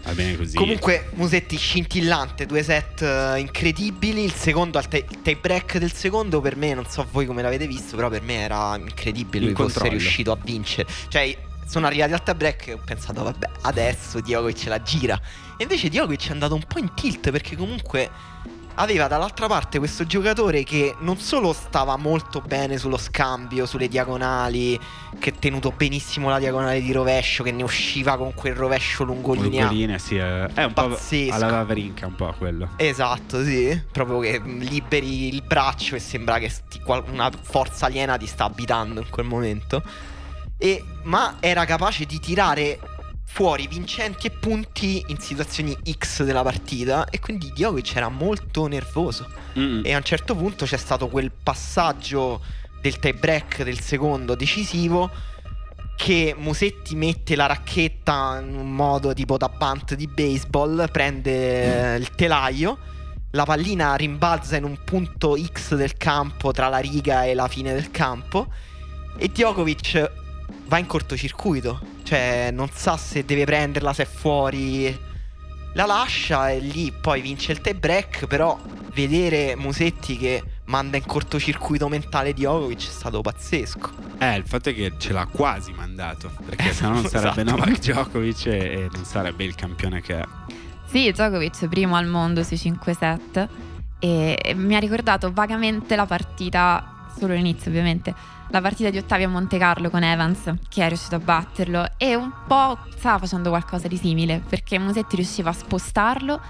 va bene così. Comunque, Musetti scintillante, due set eh, incredibili. Il secondo, al tie, break del secondo, per me, non so voi come l'avete visto, però per me era incredibile. In Lui fosse riuscito a vincere. Cioè, sono arrivati al tie break e ho pensato, vabbè, adesso Djokovic la gira. E invece Djokovic è andato un po' in tilt perché comunque aveva dall'altra parte questo giocatore che non solo stava molto bene sullo scambio, sulle diagonali, che ha tenuto benissimo la diagonale di rovescio, che ne usciva con quel rovescio lungolinea. Lungoline, sì, è è un po' Pazzesco. alla Vavrinka, un po' quello. Esatto, sì. Proprio che mh, liberi il braccio e sembra che sti- una forza aliena ti sta abitando in quel momento. E- ma era capace di tirare fuori vincenti e punti in situazioni X della partita. E quindi Djokovic era molto nervoso. Mm. E a un certo punto c'è stato quel passaggio del tie break del secondo decisivo. Che Musetti mette la racchetta in un modo tipo da bunt di baseball, prende eh, il telaio, la pallina rimbalza in un punto X del campo tra la riga e la fine del campo e Djokovic va in cortocircuito, cioè non sa se deve prenderla, se è fuori, la lascia e lì poi vince il tie break, però vedere Musetti che manda in cortocircuito mentale Djokovic è stato pazzesco. Eh, il fatto è che ce l'ha quasi mandato. Perché sennò non Esatto. sarebbe Novak [LAUGHS] Djokovic e, e non sarebbe il campione che è. Sì, Djokovic primo al mondo sui 5 set e e mi ha ricordato vagamente la partita, solo l'inizio ovviamente, la partita di Ottavio a Monte Carlo con Evans che è riuscito a batterlo e un po' stava facendo qualcosa di simile perché Musetti riusciva a spostarlo,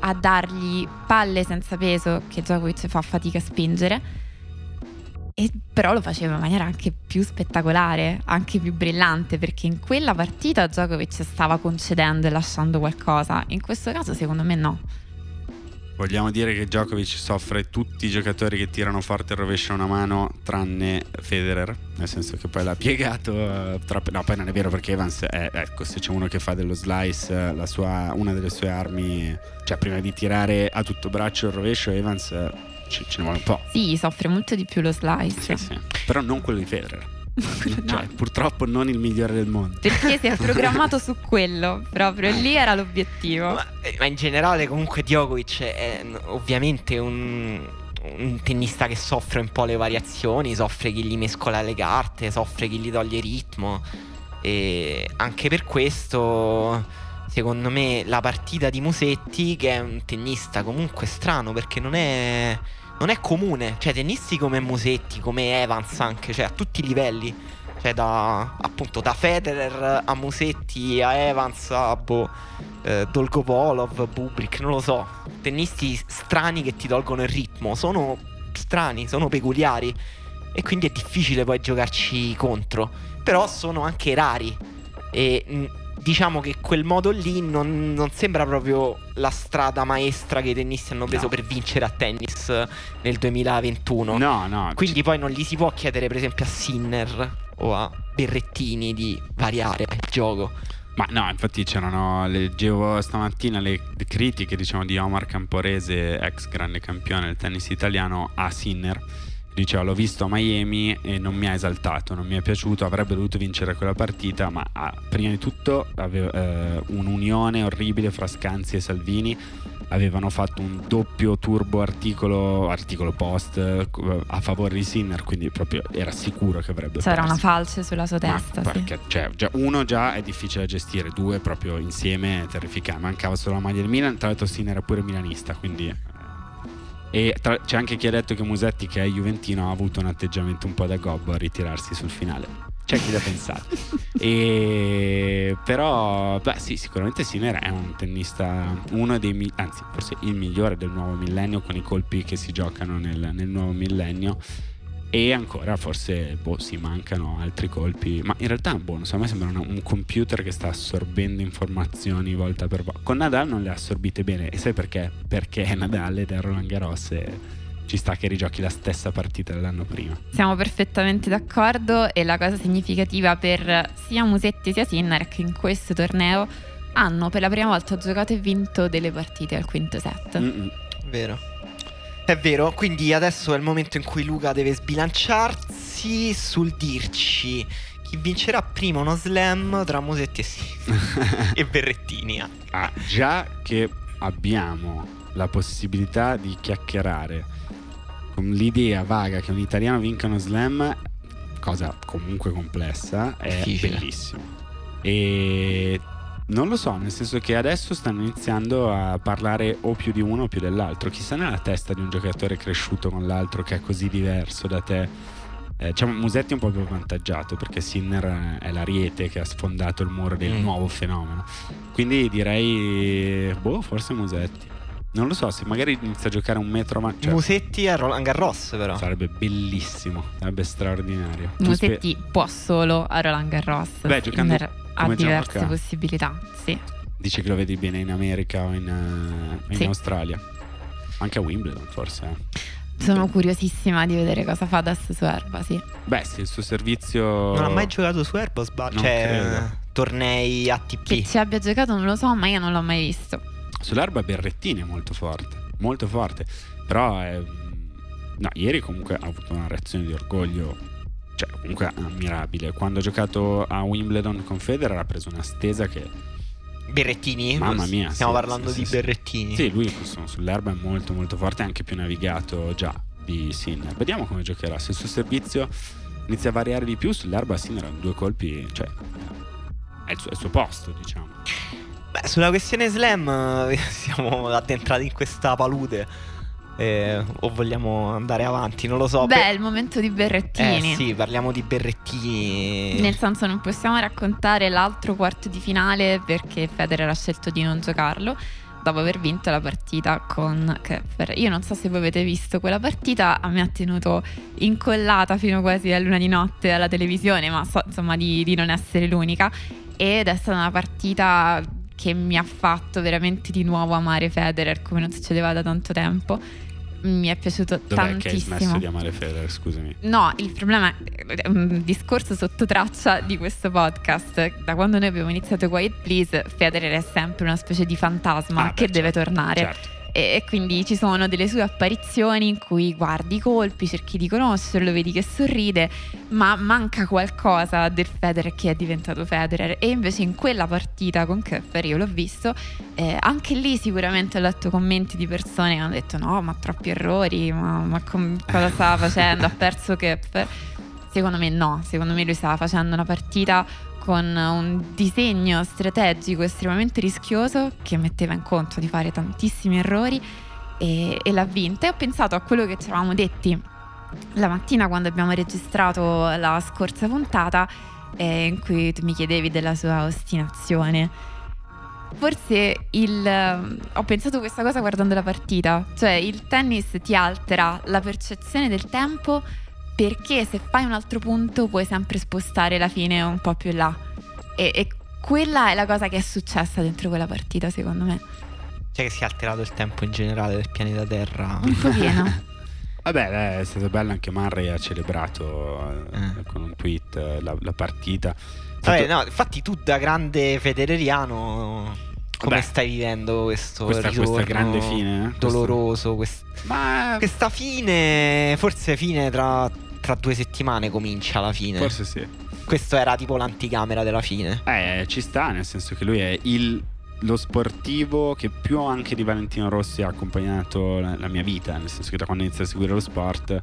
a dargli palle senza peso che Djokovic fa fatica a spingere e però lo faceva in maniera anche più spettacolare, anche più brillante, perché in quella partita Djokovic stava concedendo e lasciando qualcosa. In questo caso, secondo me, no. Vogliamo dire che Djokovic soffre tutti i giocatori che tirano forte e rovesciano una mano, tranne Federer, nel senso che poi l'ha piegato. eh, troppo- No, poi non è vero perché Evans, è, ecco, se c'è uno che fa dello slice, eh, la sua- una delle sue armi, cioè prima di tirare a tutto braccio il rovescio, Evans eh, ce, ce ne vuole un po'. Sì, soffre molto di più lo slice. Sì, sì. Però non quello di Federer. Cioè, No. purtroppo non il migliore del mondo. Perché si è [LAUGHS] programmato su quello, proprio lì era l'obiettivo. Ma, eh, ma in generale comunque Djokovic è ovviamente un, un tennista che soffre un po' le variazioni, soffre chi gli mescola le carte, soffre chi gli toglie ritmo e anche per questo secondo me la partita di Musetti che è un tennista comunque strano perché non è, non è comune, cioè tennisti come Musetti, come Evans anche, cioè a tutti i livelli. Cioè da appunto da Federer a Musetti a Evans a boh, eh, Dolgopolov, Bublik, non lo so. Tennisti strani che ti tolgono il ritmo. Sono strani, sono peculiari. E quindi è difficile poi giocarci contro. Però sono anche rari. E diciamo che quel modo lì non, non sembra proprio la strada maestra che i tennisti hanno preso No. per vincere a tennis nel 2021. No, no. Quindi poi non gli si può chiedere, per esempio, a Sinner o a Berrettini di variare il gioco. Ma no, infatti c'erano, leggevo stamattina le le critiche diciamo di Omar Camporese, ex grande campione del tennis italiano, a Sinner. Diceva l'ho visto a Miami e non mi ha esaltato, non mi è piaciuto, avrebbe dovuto vincere quella partita, ma ah, prima di tutto aveva eh, un'unione orribile fra Scanzi e Salvini, avevano fatto un doppio turbo articolo, articolo post eh, a favore di Sinner, quindi proprio era sicuro che avrebbe C'era perso. una falce sulla sua Ma testa, sì. perché, cioè, già- uno già è difficile da gestire, due proprio insieme è terrificante. Mancava solo la maglia del Milan, tra l'altro Sin era pure milanista, quindi... E tra- c'è anche chi ha detto che Musetti, che è Juventino, ha avuto un atteggiamento un po' da gobbo a ritirarsi sul finale. C'è chi l'ha [LAUGHS] pensato. E però, beh, sì, sicuramente Sinner è un tennista, uno dei, anzi, forse il migliore del nuovo millennio con i colpi che si giocano nel, nel nuovo millennio. E ancora forse boh, si mancano altri colpi. Ma in realtà boh, secondo me sembra una- un computer che sta assorbendo informazioni volta per volta. Con Nadal non le ha assorbite bene. E sai perché? Perché è Nadal ed è Roland Garros e ci sta che rigiochi la stessa partita dell'anno prima. Siamo perfettamente d'accordo e la cosa significativa per sia Musetti sia Sinner è che in questo torneo hanno per la prima volta giocato e vinto delle partite al quinto set. Mm-mm. Vero. È vero, quindi adesso è il momento in cui Luca deve sbilanciarsi sul dirci chi vincerà prima uno slam tra Musetti e, sì. [LAUGHS] e Berrettini. anche. Ah, già che abbiamo la possibilità di chiacchierare con l'idea vaga che un italiano vinca uno slam, cosa comunque complessa, è Difficile. bellissimo. E non lo so, nel senso che adesso stanno iniziando a parlare o più di uno o più dell'altro. Chissà nella testa di un giocatore cresciuto con l'altro che è così diverso da te. Eh, diciamo, Musetti è un po' più avvantaggiato perché Sinner è l'ariete che ha sfondato il muro del Mm. nuovo fenomeno. Quindi direi, boh, forse Musetti. Non lo so, se magari inizia a giocare un metro avanti. Cioè, Musetti a Roland Garros, però. sarebbe bellissimo, sarebbe straordinario. Tu spe- Musetti può solo a Roland Garros. Beh, giocando Sinner ha come diverse gioca. possibilità. Sì. dici che lo vedi bene in America o in, eh, in Sì. Australia. Anche a Wimbledon, forse. eh. Sono curiosissima di vedere cosa fa adesso su erba, sì. Beh, sì, il suo servizio. Non ha mai giocato su erba sbaglio? Cioè, credo. tornei ATP. Che ci abbia giocato non lo so, ma io non l'ho mai visto. Sull'erba Berrettini è molto forte, molto forte. Però è... No, ieri comunque ha avuto una reazione di orgoglio, cioè comunque ammirabile. Quando ha giocato a Wimbledon con Federer ha preso una stesa che... Berrettini? Mamma mia, Stiamo sì, parlando sì, di sì. Berrettini. Sì, lui sull'erba è molto molto forte, anche più navigato già di Sinner. Vediamo come giocherà. Se il suo servizio inizia a variare di più, sull'erba Sinner ha due colpi, cioè è il suo, è il suo posto, diciamo. Beh, sulla questione slam eh, [LAUGHS] siamo addentrati in questa palude. Eh, o vogliamo andare avanti? Non lo so. Beh, Per- è il momento di Berrettini. Eh sì, parliamo di Berrettini. Nel senso non possiamo raccontare l'altro quarto di finale perché Federer ha scelto di non giocarlo dopo aver vinto la partita con Kepper. Io non so se voi avete visto quella partita, a me ha tenuto incollata fino quasi a luna di notte alla televisione, ma so insomma di, di non essere l'unica ed è stata una partita che mi ha fatto veramente di nuovo amare Federer come non succedeva da tanto tempo. Mi è piaciuto Dov'è che hai tantissimo. smesso di amare Federer, scusami? No, il problema è un discorso sotto traccia di questo podcast. Da quando noi abbiamo iniziato Quiet Please, Federer è sempre una specie di fantasma Ah, che beh, deve certo, tornare. Certo. E quindi ci sono delle sue apparizioni in cui guardi i colpi, cerchi di conoscerlo, vedi che sorride, ma manca qualcosa del Federer che è diventato Federer e invece in quella partita con Köpfer io l'ho visto, eh, anche lì sicuramente ho letto commenti di persone che hanno detto no ma troppi errori, ma, ma com- cosa stava facendo, ha perso Köpfer. Secondo me no, secondo me lui stava facendo una partita con un disegno strategico estremamente rischioso che metteva in conto di fare tantissimi errori e, e l'ha vinta. E ho pensato a quello che ci eravamo detti la mattina quando abbiamo registrato la scorsa puntata eh, in cui tu mi chiedevi della sua ostinazione. Forse il, ho pensato questa cosa guardando la partita, cioè il tennis ti altera la percezione del tempo perché se fai un altro punto puoi sempre spostare la fine un po' più là. E, e quella è la cosa che è successa dentro quella partita, secondo me. Cioè che si è alterato il tempo in generale del pianeta Terra. Un po' pieno. [LAUGHS] Vabbè, è stato bello anche Murray ha celebrato eh. Eh, con un tweet eh, la, la partita. Vabbè, no, infatti tu da grande federeriano come Beh, stai vivendo questo questa, questa grande fine eh? doloroso quest... Ma... questa fine forse fine tra tra due settimane comincia la fine. Forse sì. Questo era tipo l'anticamera della fine. Eh, ci sta, nel senso che lui è il, lo sportivo che più anche di Valentino Rossi ha accompagnato la, la mia vita, nel senso che da quando inizio a seguire lo sport,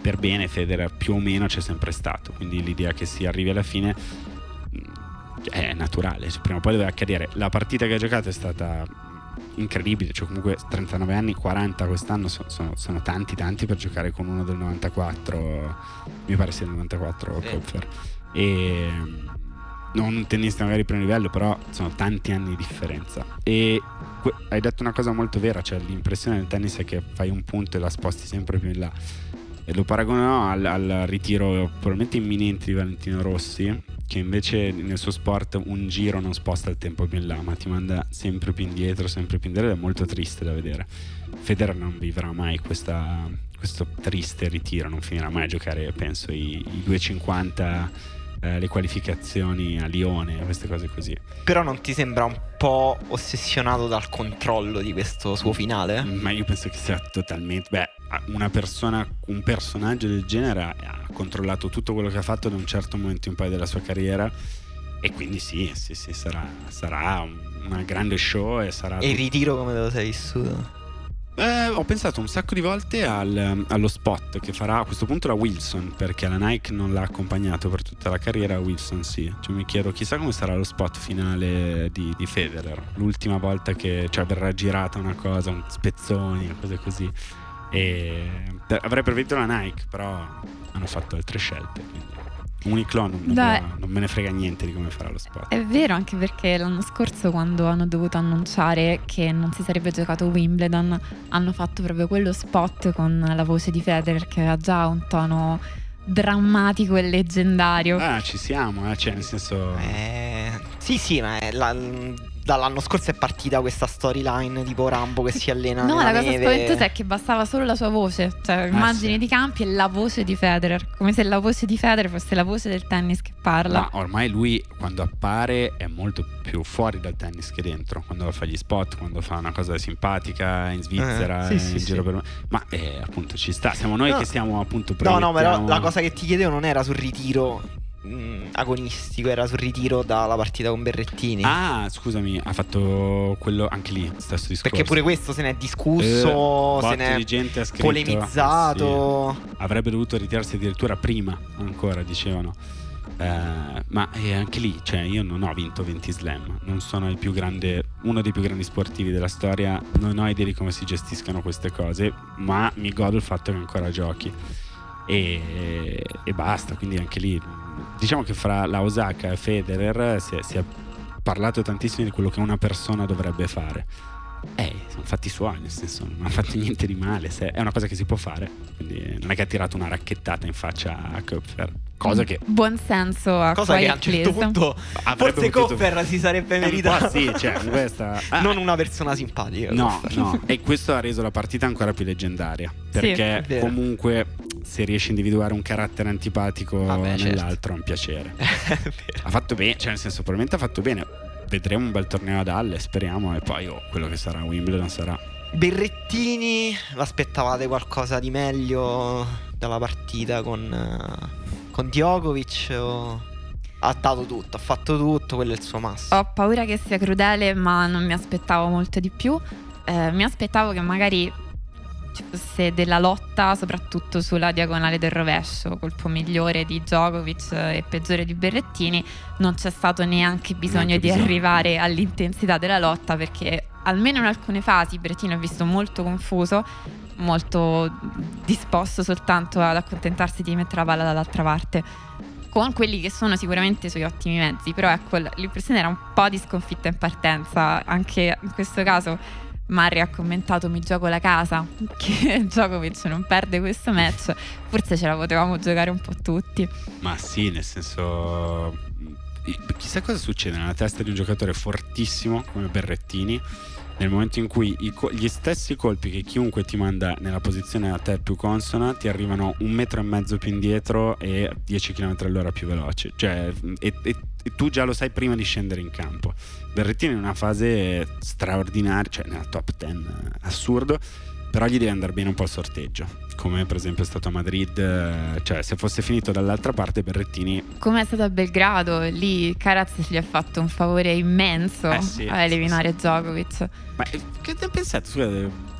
per bene Federer più o meno c'è sempre stato, quindi l'idea che si arrivi alla fine è naturale, prima o poi deve accadere. La partita che ha giocato è stata incredibile, cioè comunque 39 anni, 40 quest'anno sono, sono, sono tanti tanti per giocare con uno del 94, mi pare sia il 94 sì. Kopfer. E non un tennista magari primo livello, però sono tanti anni di differenza. E que- hai detto una cosa molto vera, cioè l'impressione del tennis è che fai un punto e la sposti sempre più in là. E lo paragono al, al ritiro probabilmente imminente di Valentino Rossi, che invece nel suo sport un giro non sposta il tempo più in là, ma ti manda sempre più indietro, sempre più indietro, ed è molto triste da vedere. Federer non vivrà mai questa, questo triste ritiro, non finirà mai a giocare, penso, i, i 250 eh, le qualificazioni a Lione, queste cose così. Però non ti sembra un po' ossessionato dal controllo di questo suo finale? Ma io penso che sia totalmente... Beh, una persona, un personaggio del genere ha controllato tutto quello che ha fatto da un certo momento in poi della sua carriera e quindi sì, sì, sì, sarà, sarà una grande show e sarà... E il ritiro come te lo sei vissuto? Eh, ho pensato un sacco di volte al, allo spot che farà a questo punto la Wilson, perché la Nike non l'ha accompagnato per tutta la carriera, Wilson sì. Cioè, mi chiedo chissà come sarà lo spot finale di, di Federer, l'ultima volta che cioè, verrà girata una cosa, un spezzoni, cose così. E avrei preferito la Nike, però hanno fatto altre scelte. Quindi. Uniqlo non, non, non, me ne frega niente di come farà lo sport. È vero, anche perché l'anno scorso, quando hanno dovuto annunciare che non si sarebbe giocato Wimbledon, hanno fatto proprio quello spot con la voce di Federer che aveva già un tono drammatico e leggendario. Ah, ci siamo, eh? cioè nel senso... Eh, sì, sì, ma la, dall'anno scorso è partita questa storyline tipo Rambo che si allena [LAUGHS] no la cosa neve. spaventosa è che bastava solo la sua voce cioè ah, immagini sì. di campi e la voce di Federer come se la voce di Federer fosse la voce del tennis che parla ma ormai lui quando appare è molto più fuori dal tennis che dentro quando fa gli spot quando fa una cosa simpatica in Svizzera eh, sì, in sì, giro per ma eh, appunto ci sta siamo noi no. che stiamo appunto no no però la cosa che ti chiedevo non era sul ritiro mh, mm, agonistico, era sul ritiro dalla partita con Berrettini. Ah, scusami, ha fatto quello anche lì, stesso discorso. Perché pure questo se ne è discusso, eh, se ne è scritto, polemizzato. Sì. Avrebbe dovuto ritirarsi addirittura prima, ancora dicevano. Eh, ma eh, anche lì, cioè, io non ho vinto 20 slam, non sono grande, uno dei più grandi sportivi della storia, non ho idea di come si gestiscano queste cose, ma mi godo il fatto che ancora giochi. E, e basta, quindi anche lì diciamo che fra la Osaka e Federer si è, si è parlato tantissimo di quello che una persona dovrebbe fare. Eh, sono fatti suoi, nel senso, non ha fatto niente di male. È una cosa che si può fare. Quindi non è che ha tirato una racchettata in faccia a Köpfer. Cosa che. Buon senso a Cosa che a un certo punto. Forse. Köpfer si sarebbe eh, meritato. Ah, sì, cioè, questa... ah, [LAUGHS] non una persona simpatica. No, no. E questo ha reso la partita ancora più leggendaria. Perché sì, comunque se riesci a individuare un carattere antipatico Vabbè, certo. nell'altro certo. è un piacere. [LAUGHS] ha fatto bene, cioè nel senso probabilmente ha fatto bene. Vedremo un bel torneo ad Halle, speriamo, e poi oh, quello che sarà Wimbledon sarà. Berrettini, aspettavate qualcosa di meglio dalla partita con, eh, con Djokovic? O... Ha dato tutto, ha fatto tutto, quello è il suo massimo. Ho paura che sia crudele, ma non mi aspettavo molto di più. Eh, mi aspettavo che magari ci fosse della lotta, soprattutto sulla diagonale del rovescio, colpo migliore di Djokovic e peggiore di Berrettini. Non c'è stato neanche bisogno Neanche di bisogno. arrivare all'intensità della lotta perché almeno in alcune fasi Berrettini ho visto molto confuso, molto disposto soltanto ad accontentarsi di mettere la palla dall'altra parte. Con quelli che sono sicuramente i suoi ottimi mezzi, però ecco, l'impressione era un po' di sconfitta in partenza. Anche in questo caso Mari ha commentato mi gioco la casa, [LAUGHS] che Djokovic non perde questo match, forse ce la potevamo giocare un po' tutti. Ma sì, nel senso. Chissà cosa succede nella testa di un giocatore fortissimo come Berrettini nel momento in cui co- gli stessi colpi che chiunque ti manda nella posizione a te più consona ti arrivano un metro e mezzo più indietro e 10 km all'ora più veloce. Cioè, e, e- e tu già lo sai prima di scendere in campo. Berrettini è in una fase straordinaria, cioè nella top 10, eh, assurdo, però gli deve andare bene un po' il sorteggio, come per esempio è stato a Madrid, eh, cioè se fosse finito dall'altra parte Berrettini Come è stato a Belgrado, lì Karaz gli ha fatto un favore immenso Eh sì, a eliminare Djokovic. Ma eh, che ne pensate scusa,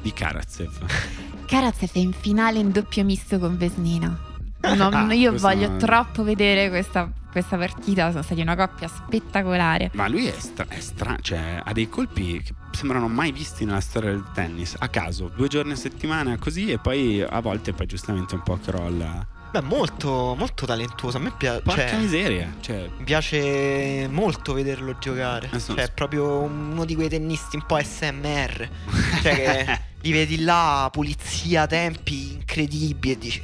di Karatsev? [LAUGHS] Karaz è in finale in doppio misto con Vesnina. [LAUGHS] Non- Ah, io voglio non- troppo vedere questa, questa partita, sono stati una coppia spettacolare. Ma lui è, stra- è strano, cioè ha dei colpi che sembrano mai visti nella storia del tennis, a caso, due giorni a settimana così e poi a volte poi giustamente un po' crolla. Beh, molto, molto talentuoso. A me piace. Porca miseria, cioè Mi piace molto vederlo giocare. Adesso- Cioè, è proprio uno di quei tennisti un po' SMR. [LAUGHS] Cioè, che li vedi là, pulizia, tempi incredibili. E dici,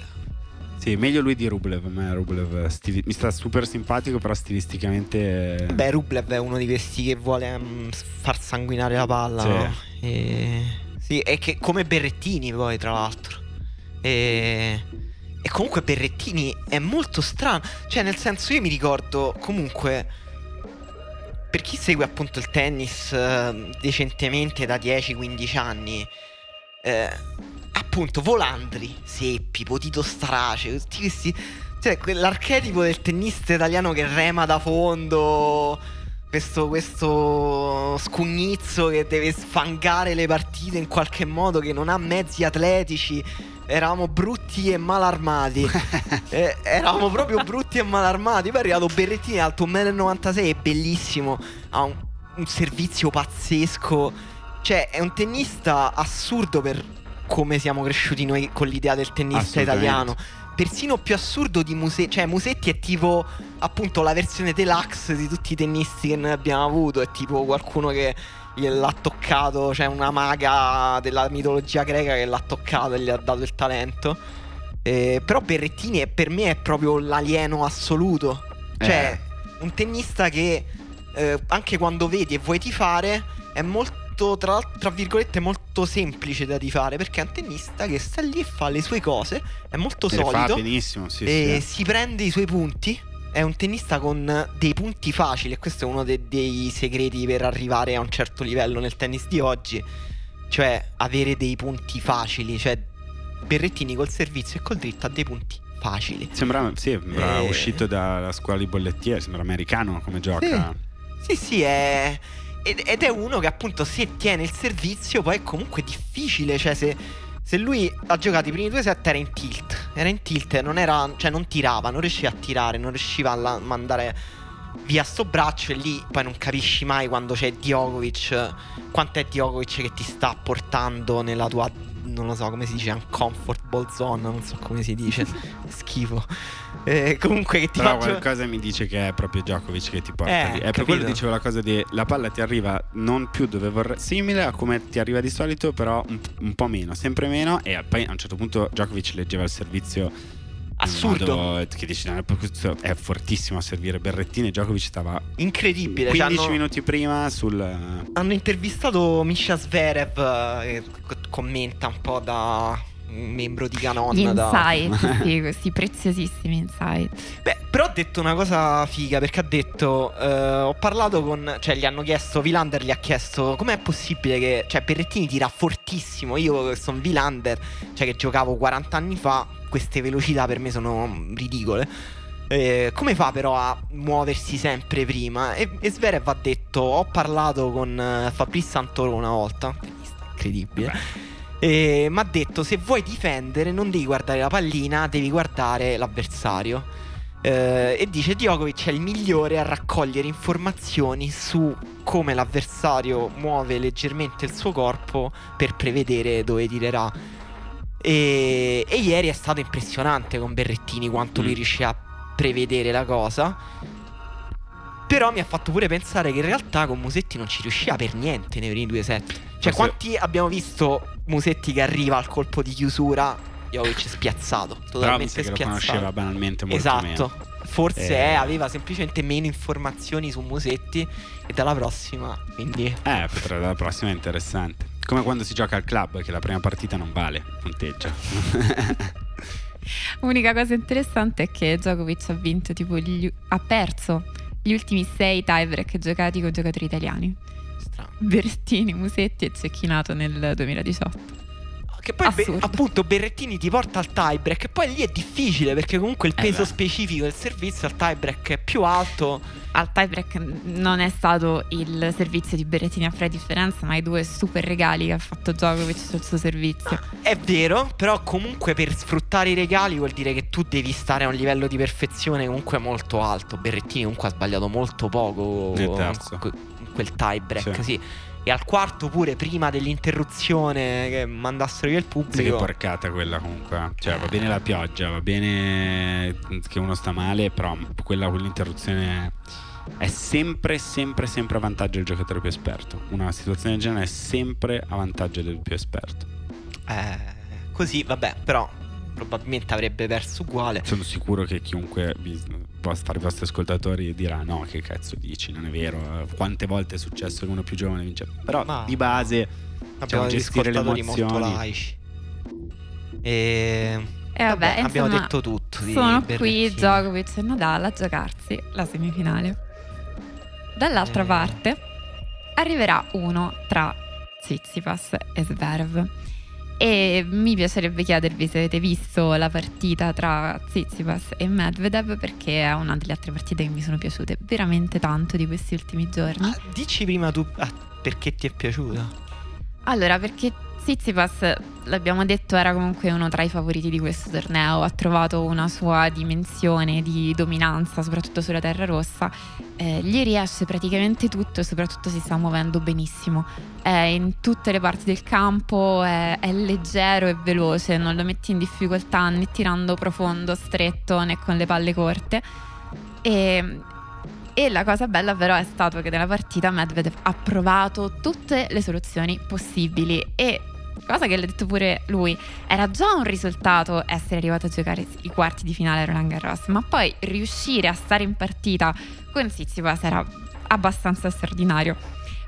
Sì, meglio lui di Rublev, a me Rublev stili- mi sta super simpatico, però stilisticamente Beh, Rublev è uno di questi che vuole mm, far sanguinare la palla. Sì. no? E... Sì, e che come Berrettini, poi, tra l'altro. E... e comunque Berrettini è molto strano. Cioè, nel senso, io mi ricordo comunque. Per chi segue appunto il tennis eh, decentemente da 10-15 anni, eh, appunto Volandri, Seppi, Potito Starace, tutti questi cioè, quell'archetipo del tennista italiano che rema da fondo. Questo, questo scugnizzo che deve sfangare le partite in qualche modo, che non ha mezzi atletici. Eravamo brutti e mal armati. [LAUGHS] Eh, eravamo proprio brutti e mal armati. Poi è arrivato Berrettini alto 1,96 m, è bellissimo. Ha un, un servizio pazzesco. Cioè, è un tennista assurdo per come siamo cresciuti noi con l'idea del tennista italiano persino più assurdo di Musetti. Cioè, Musetti è tipo appunto la versione deluxe di tutti i tennisti che noi abbiamo avuto. È tipo qualcuno che gliel'ha toccato. Cioè, una maga della mitologia greca che l'ha toccato e gli ha dato il talento. Eh, però Berrettini è- per me è proprio l'alieno assoluto. Cioè, un tennista che eh, anche quando vedi e vuoi tifare è molto. Tra, tra virgolette molto semplice da tifare perché è un tennista che sta lì e fa le sue cose è molto se le fa solido benissimo, sì, e sì. si prende i suoi punti. È un tennista con dei punti facili e questo è uno de- dei segreti per arrivare a un certo livello nel tennis di oggi. Cioè avere dei punti facili. Cioè Berrettini col servizio e col dritto ha dei punti facili. Sembra, sì, sembra Eh. uscito dalla scuola di bollettiere, sembra americano come gioca. Sì, sì, è... Ed, ed è uno che appunto se tiene il servizio poi è comunque difficile. Cioè se, se lui ha giocato i primi due set era in tilt. Era in tilt, non era... Cioè non tirava, non riusciva a tirare, non riusciva a la- mandare via sto braccio e lì poi non capisci mai quando c'è Djokovic quanto è Djokovic che ti sta portando nella tua non lo so come si dice uncomfortable zone non so come si dice [LAUGHS] schifo Eh, comunque che ti Però fa gio- qualcosa mi dice che è proprio Djokovic che ti porta Eh, lì. È per quello dicevo la cosa di la palla ti arriva non più dove vorrei, simile a come ti arriva di solito, però un, un po' meno, sempre meno. E poi a un certo punto Djokovic leggeva il servizio assurdo. Modo che dici "No, è fortissimo a servire Berrettini Djokovic stava incredibile 15 cioè, hanno- minuti prima sul Hanno intervistato Misha Zverev eh, che co- commenta un po' da, membro di Canon. Gli da... insight, sì, [LAUGHS] questi preziosissimi insight. Beh, però ha detto una cosa figa perché ha detto: eh, Ho parlato con. Cioè, gli hanno chiesto. Vilander gli ha chiesto: Com'è possibile che. Cioè, Berrettini tira fortissimo. Io che sono Vilander, cioè che giocavo 40 anni fa, queste velocità per me sono ridicole. Eh, come fa però a muoversi sempre prima? E, e Zverev ha detto: Ho parlato con eh, Fabrice Santoro una volta. Incredibile. E mi ha detto: Se vuoi difendere, non devi guardare la pallina, devi guardare l'avversario. Eh, e dice: Djokovic è il migliore a raccogliere informazioni su come l'avversario muove leggermente il suo corpo per prevedere dove tirerà. E, e ieri è stato impressionante con Berrettini quanto Mm. lui riuscì a prevedere la cosa. Però mi ha fatto pure pensare che in realtà con Musetti non ci riusciva per niente nei primi due set. Cioè, Forse- quanti abbiamo visto Musetti che arriva al colpo di chiusura? Jovic spiazzato, Però mi totalmente che lo spiazzato. conosceva banalmente molto esatto. meno. Forse Eh. è, aveva semplicemente meno informazioni su Musetti e dalla prossima, quindi Eh, potrebbe la prossima è interessante. Come quando si gioca al club, che la prima partita non vale, punteggia. [LAUGHS] Unica cosa interessante è che Djokovic ha vinto tipo gli- ha perso gli ultimi sei tiebreak giocati con giocatori italiani. strano. Berrettini, Musetti e Cecchinato nel 2018. Che poi be- appunto Berrettini ti porta al tiebreak e poi lì è difficile perché comunque il Eh peso beh. specifico del servizio al tiebreak è più alto. Al tiebreak non è stato il servizio di Berrettini a fare differenza, ma i due super regali che ha fatto Djokovic sul suo servizio. È vero, però comunque per sfruttare i regali vuol dire che tu devi stare a un livello di perfezione comunque molto alto. Berrettini comunque ha sbagliato molto poco Nel terzo. quel tiebreak, Sì. sì. E al quarto pure prima dell'interruzione che mandassero via il Sì, che pubblico. porcata quella comunque. Cioè, va bene la pioggia, va bene che uno sta male, però quella, quell'interruzione è sempre, sempre, sempre a vantaggio del giocatore più esperto. Una situazione del genere è sempre a vantaggio del più esperto. Eh, così, vabbè, però probabilmente avrebbe perso uguale. Sono sicuro che chiunque fare i vostri ascoltatori dirà no, che cazzo dici, non è vero. Eh, Quante volte è successo che uno più giovane vince? Però Ma- di base Abbiamo degli gestire le emozioni. laici. E E vabbè, abbiamo insomma, detto tutto. di Sono qui. Djokovic e Nadal a giocarsi la semifinale. Dall'altra Eh. parte arriverà uno tra Tsitsipas e Zverev. E mi piacerebbe chiedervi se avete visto la partita tra Tsitsipas e Medvedev perché è una delle altre partite che mi sono piaciute veramente tanto di questi ultimi giorni. Ah, dici prima tu ah, perché ti è piaciuta. Allora, perché Tsitsipas, l'abbiamo detto, era comunque uno tra i favoriti di questo torneo, ha trovato una sua dimensione di dominanza, soprattutto sulla terra rossa, eh, gli riesce praticamente tutto e soprattutto si sta muovendo benissimo. È in tutte le parti del campo, è, è leggero e veloce, non lo metti in difficoltà né tirando profondo, stretto né con le palle corte. E, e la cosa bella però è stato che nella partita Medvedev ha provato tutte le soluzioni possibili e cosa che l'ha detto pure lui, era già un risultato essere arrivato a giocare i quarti di finale a Roland Garros, ma poi riuscire a stare in partita con Tsitsipas era abbastanza straordinario.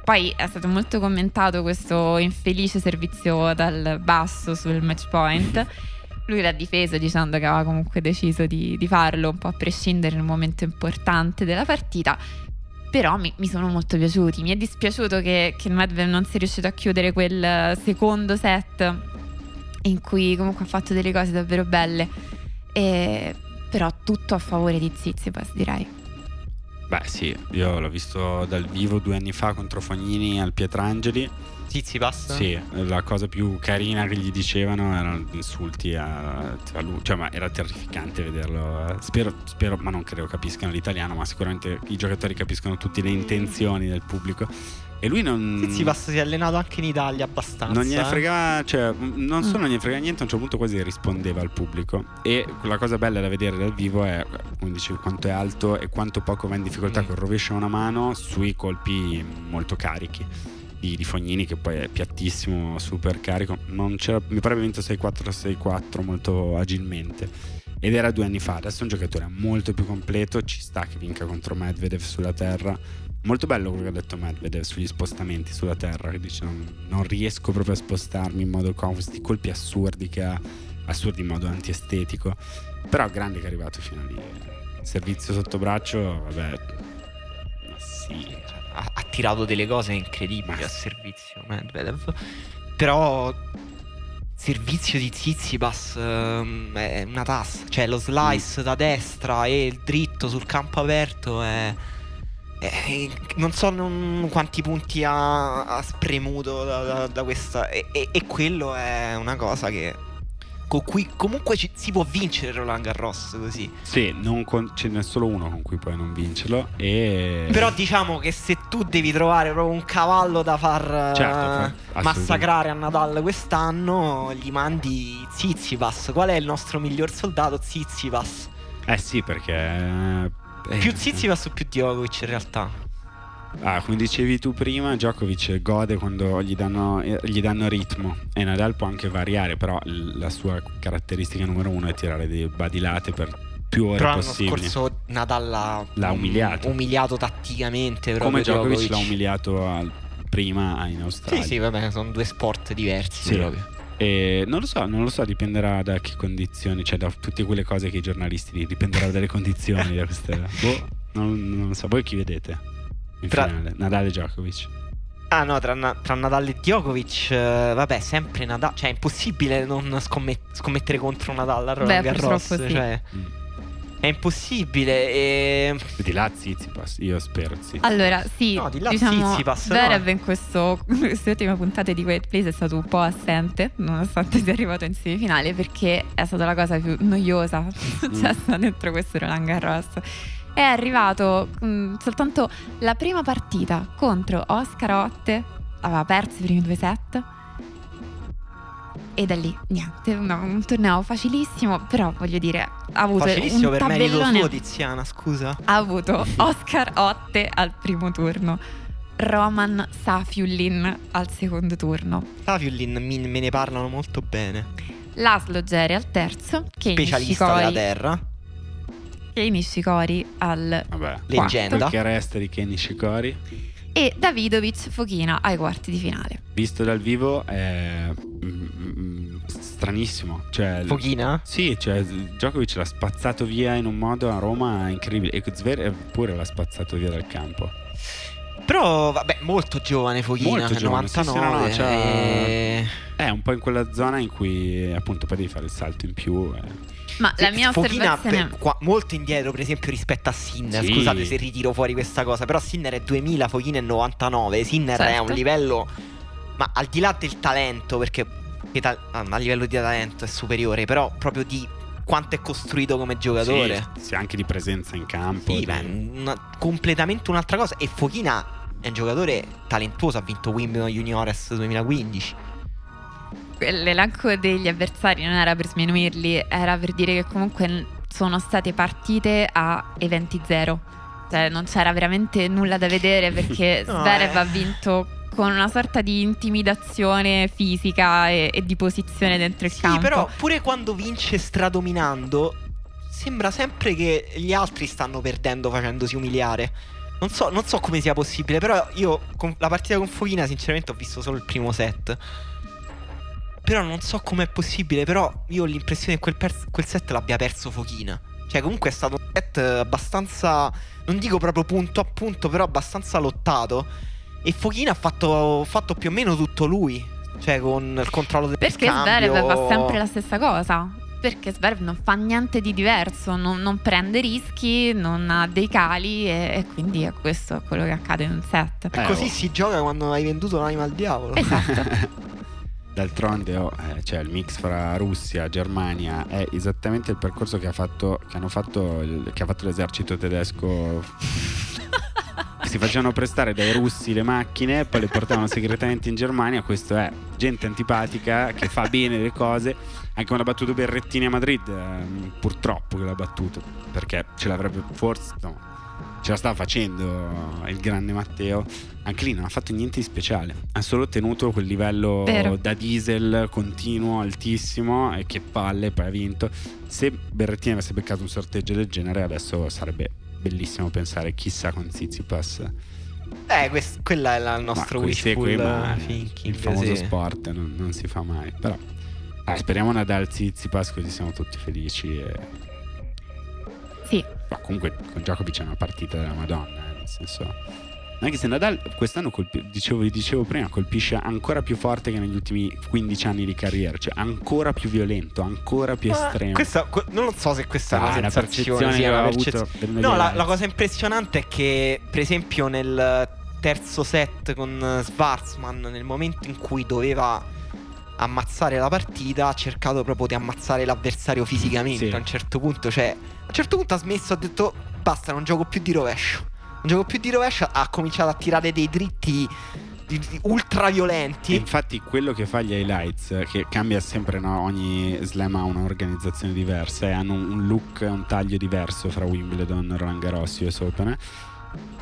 Poi è stato molto commentato questo infelice servizio dal basso sul match point. [LAUGHS] Lui l'ha difeso dicendo che aveva comunque deciso di, di farlo un po' a prescindere in un momento importante della partita. Però mi, mi sono molto piaciuti. Mi è dispiaciuto che, che Medvedev non sia riuscito a chiudere quel secondo set in cui comunque ha fatto delle cose davvero belle. E, però tutto a favore di Tsitsipas, direi. Beh sì, io l'ho visto dal vivo due anni fa contro Fognini al Pietrangeli. Tsitsipas? Sì, la cosa più carina che gli dicevano erano insulti a, a lui, cioè ma era terrificante vederlo. eh. Spero, spero, ma non credo capiscano l'italiano, ma sicuramente i giocatori capiscono tutte le intenzioni del pubblico. E lui non... Tsitsipas si è allenato anche in Italia abbastanza. Non gliene eh. fregava, cioè, m- non solo Mm. non gliene frega niente, a un certo punto quasi rispondeva al pubblico. E la cosa bella da vedere dal vivo è, come dicevi, quanto è alto e quanto poco va in difficoltà Mm. col rovescio a una mano sui colpi molto carichi. Di, di Fognini che poi è piattissimo, super carico. Non c'era, mi pare vinto 6-4, 6-4 molto agilmente. Ed era due anni fa, adesso è un giocatore molto più completo, ci sta che vinca contro Medvedev sulla terra. Molto bello quello che ha detto Medvedev sugli spostamenti sulla terra, che dice non, non riesco proprio a spostarmi in modo comodo, questi colpi assurdi che ha, assurdi in modo antiestetico. Però grande che è arrivato fino a lì. Servizio sotto braccio, vabbè, ma sì, ha, ha tirato delle cose incredibili a servizio Medvedev. Però servizio di Zizipas ehm, è una tassa. Cioè lo slice da destra e il dritto sul campo aperto è... è- non so non- quanti punti ha, ha spremuto da, da- da questa... E, e- e quello è una cosa che... Con cui comunque ci- si può vincere Roland Garros così. Sì, non con- ce n'è solo uno con cui puoi non vincerlo. E... Però diciamo che se tu devi trovare proprio un cavallo da far eh, Certo, assolutamente. massacrare a Nadal quest'anno, gli mandi Zizipas. Qual è il nostro miglior soldato? Zizipas. Eh sì, perché... eh, Più Zizipas o più Djokovic in realtà? Ah, come dicevi tu prima, Djokovic gode quando gli danno, eh, gli danno ritmo e Nadal può anche variare, però la sua caratteristica numero uno è tirare dei badilate per più ore Però l'anno possibili. scorso Nadal l'ha, L'ha umiliato. umiliato tatticamente. Come Djokovic Djokovic l'ha umiliato al- prima in Australia. Sì, sì, vabbè, sono due sport diversi Sì. proprio. E non lo so, non lo so, dipenderà da che condizioni, cioè da tutte quelle cose che i giornalisti dipenderà dalle condizioni. da queste... [LAUGHS] boh, non, non lo so, voi chi vedete? In Tra- finale, Nadal e Djokovic. Ah no, tra, tra Nadal e Djokovic, eh, vabbè, sempre Nadal. Cioè, è impossibile non scommet- scommettere contro Nadal a Roland Beh, Garros. sì. Cioè, Mm. è impossibile. E... Di là Zizipas, io spero Zizipas. Allora, sì, No, di là diciamo, no? Zverev in questo, [LAUGHS] queste ultime puntate di Quiet Place è stato un po' assente, nonostante sia arrivato in semifinale, perché è stata la cosa più noiosa [LAUGHS] successa dentro questo Roland Garros. È arrivato mh, soltanto la prima partita contro Oscar Otte, aveva perso i primi due set. E da lì, niente, una- un torneo facilissimo, però voglio dire, ha avuto Facilissimo un per merito tabellone suo, Tiziana, scusa. ha avuto Oscar Otte al primo turno, Roman Safiullin al secondo turno, Saviullin mi- me ne parlano molto bene. Laszlo Geri al terzo, Kei Specialista della Nishikori, terra. Kei Nishikori al Vabbè. Leggenda. Che resta di Kenny Shikori, e Davidovic Fochina ai quarti di finale. visto dal vivo, è mm, mm, stranissimo. Cioè, Fochina? Sì, cioè Djokovic l'ha spazzato via in un modo a Roma incredibile e Zverev pure l'ha spazzato via dal campo. Però, vabbè, molto giovane Fochina, Molto giovane, sì, sì, 99. no, no, c'ha- e- È un po' in quella zona in cui appunto poi devi fare il salto in più. eh. Ma la mia Fochina osservazione per- qua- molto indietro, per esempio, rispetto a Sinner. Sì. Scusate se ritiro fuori questa cosa, però Sinner è 2000, Fochina è 99. Sinner è a un Certo. livello. Ma al di là del talento, perché ah, a livello di talento è superiore, però proprio di quanto è costruito come giocatore. Sì, sì, anche di presenza in campo. Sì, di- beh, una- completamente un'altra cosa. E Fochina è un giocatore talentuoso, ha vinto Wimbledon Juniores 2015. L'elenco degli avversari non era per sminuirli, era per dire che comunque sono state partite a eventi zero. Cioè non c'era veramente nulla da vedere perché [LAUGHS] No, Zverev eh. ha vinto con una sorta di intimidazione fisica e, e di posizione dentro il Sì, campo. però pure quando vince stradominando, sembra sempre che gli altri stanno perdendo facendosi umiliare. Non so, non so come sia possibile, però io con la partita con Fochina sinceramente ho visto solo il primo set. Però non so com'è possibile, però io ho l'impressione che quel, pers- quel set l'abbia perso Fochina. Cioè comunque è stato un set abbastanza, non dico proprio punto a punto, però abbastanza lottato. E Fochina ha fatto, fatto più o meno tutto lui. Cioè con il controllo del Perché cambio. Zverev fa sempre la stessa cosa. Perché Zverev non fa niente di diverso, non, non prende rischi, non ha dei cali e, e quindi è questo quello che accade in un set. E Eh, così oh. si gioca quando hai venduto l'anima al diavolo. Esatto. [LAUGHS] D'altronde, oh, eh, cioè, il mix fra Russia e Germania è esattamente il percorso che ha fatto, che hanno fatto, il- che ha fatto l'esercito tedesco. [LAUGHS] si facevano prestare dai russi le macchine, poi le portavano segretamente in Germania. Questo è gente antipatica che fa bene le cose. Anche quando ha battuto Berrettini a Madrid, ehm, purtroppo che l'ha battuto, perché ce l'avrebbe forse. no, ce la stava facendo il grande Matteo. Anche lì non ha fatto niente di speciale, ha solo tenuto quel livello Vero. da diesel continuo, altissimo e che palle, poi ha vinto. Se Berrettini avesse beccato un sorteggio del genere, adesso sarebbe bellissimo pensare chissà con Tsitsipas. Eh, quest- quella è la- se, wishful eh, thinking. il famoso sì. sport non, non si fa mai. Però ah, speriamo Nadal Tsitsipas così siamo tutti felici. E... Sì, Ma comunque con Djokovic è una partita della Madonna, eh, nel senso. Anche se Nadal quest'anno, colpi- dicevo, vi dicevo prima, colpisce ancora più forte che negli ultimi 15 anni di carriera, cioè ancora più violento, ancora più Ma estremo. questa- que- non lo so se questa Ah, è una percezione che una ho percez- avuto vedendo No, la, la cosa impressionante è che, per esempio, nel terzo set con Schwarzman, nel momento in cui doveva ammazzare la partita, ha cercato proprio di ammazzare l'avversario fisicamente. Sì. A un certo punto, cioè, a un certo punto ha smesso, ha detto basta, non gioco più di rovescio. Non gioco più di rovescio, ha cominciato a tirare dei dritti ultra E violenti. infatti quello che fa gli highlights, che cambia sempre, no? ogni slam ha un'organizzazione diversa e hanno un look, un taglio diverso fra Wimbledon, Roland Garros, US Open.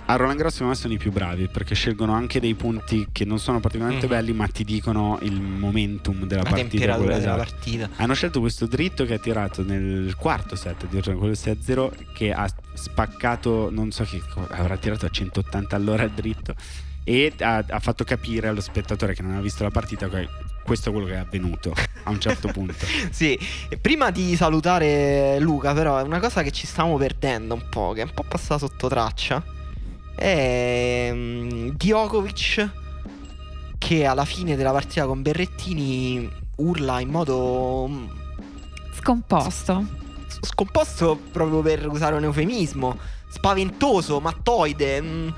A Roland Garros secondo me sono i più bravi perché scelgono anche dei punti che non sono particolarmente Mhm. belli ma ti dicono il momentum della La partita. temperatura quello- della esatto. partita. Hanno scelto questo dritto che ha tirato nel quarto set, addirittura quello 6-0, che ha spaccato, non so che avrà tirato a 180 all'ora il dritto e ha, ha fatto capire allo spettatore che non aveva visto la partita che questo è quello che è avvenuto a un certo punto. [LAUGHS] Sì, e prima di salutare Luca, però, è una cosa che ci stiamo perdendo un po', che è un po' passata sotto traccia. È mm, Djokovic che alla fine della partita con Berrettini urla in modo mm, scomposto. scomposto proprio per usare un eufemismo, spaventoso, mattoide, mm,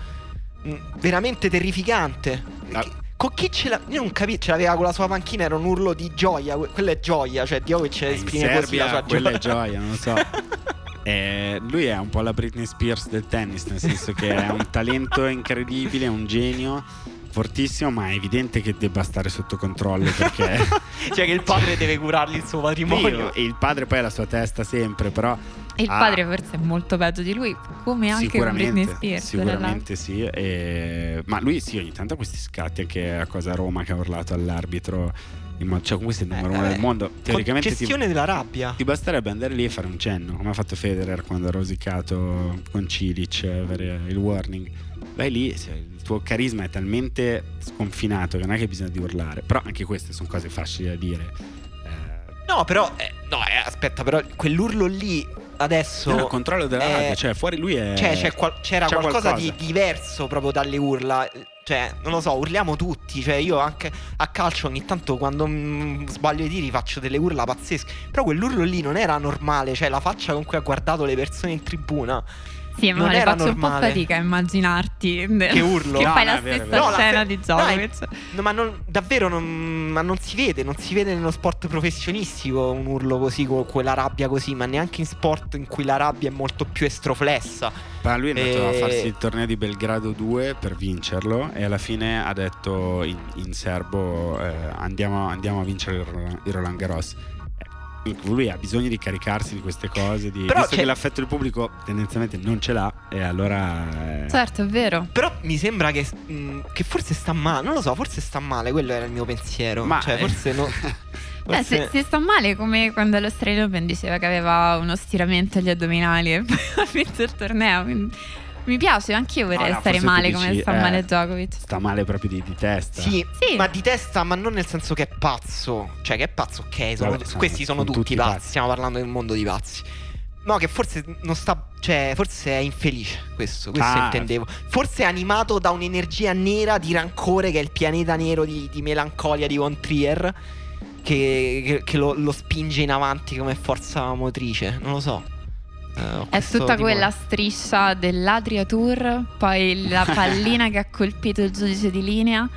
mm, veramente terrificante. Ah. Che- Con chi ce l'ha? Io non capisco, ce l'aveva con la sua panchina, era un urlo di gioia, que- quella è gioia, cioè Djokovic Eh, esprime così la Serbia sua quella è gioia. gioia, non lo so. [LAUGHS] Eh, lui è un po' la Britney Spears del tennis, nel senso che è un talento incredibile, è un genio fortissimo, ma è evidente che debba stare sotto controllo perché [LAUGHS] cioè che il padre deve curargli il suo patrimonio. E il padre poi ha la sua testa sempre, però E il Ah. padre forse è molto peggio di lui, come anche Britney Spears. sicuramente sì. e- Ma lui sì, ogni tanto ha questi scatti anche a cosa Roma che ha urlato all'arbitro. Modo- Cioè, comunque sei il numero Eh, uno eh, del mondo. Teoricamente ti, gestione della rabbia. ti basterebbe andare lì e fare un cenno, come ha fatto Federer quando ha rosicato con Cilic eh, avere il warning. Vai lì, il tuo carisma è talmente sconfinato che non è che bisogna di urlare. Però anche queste sono cose facili da dire. Eh, No, però eh, no, eh, aspetta, però quell'urlo lì adesso no, no, controllo della rabbia, cioè fuori lui è... Cioè, c'è qual- c'era c'è qualcosa, qualcosa. di diverso proprio dalle urla. Cioè, non lo so, urliamo tutti. Cioè, io anche a calcio ogni tanto quando mm, sbaglio i tiri faccio delle urla pazzesche. Però quell'urlo lì non era normale. Cioè, la faccia con cui ha guardato le persone in tribuna. Sì, ma Non le faccio un po' normale. fatica a immaginarti Che urlo. che No, fai no, la è vero, è stessa vero. No, la scena fe- di no, Djokovic. No, ma non, davvero non, ma non si vede. Non si vede nello sport professionistico un urlo così, con quella rabbia così. Ma neanche in sport in cui la rabbia è molto più estroflessa. Ma lui è andato E- a farsi il torneo di Belgrado 2 per vincerlo e alla fine ha detto in, in serbo eh, andiamo, andiamo a vincere il Roland, il Roland Garros. Lui ha bisogno di caricarsi di queste cose, di, Però visto c'è- che l'affetto del pubblico tendenzialmente non ce l'ha e allora... eh, Certo, è vero. Però mi sembra che, mh, che forse sta male. Non lo so, forse sta male. Quello era il mio pensiero. Ma cioè, eh, forse no. [LAUGHS] Beh, se, se sta male come quando all'Australian Open diceva che aveva uno stiramento agli addominali e [LAUGHS] poi ha vinto il torneo. quindi mi piace, anch'io vorrei No, no, stare male dici, come sta eh, male Djokovic. sta male proprio di, di testa. Sì, Sì. ma di testa, ma non nel senso che è pazzo. Cioè, che è pazzo, ok. sono- Vabbè, questi sono, sono tutti, tutti pazzi. pazzi. Stiamo parlando del mondo di pazzi. No, che forse non sta. Cioè, forse è infelice. Questo, questo Ah. intendevo. Forse è animato da un'energia nera di rancore, che è il pianeta nero di, di melancolia di Von Trier. Che, che- che lo, lo spinge in avanti come forza motrice. Non lo so. Eh, ho È tutta quella striscia dell'Adria Tour, poi la [LAUGHS] pallina che ha colpito il giudice di linea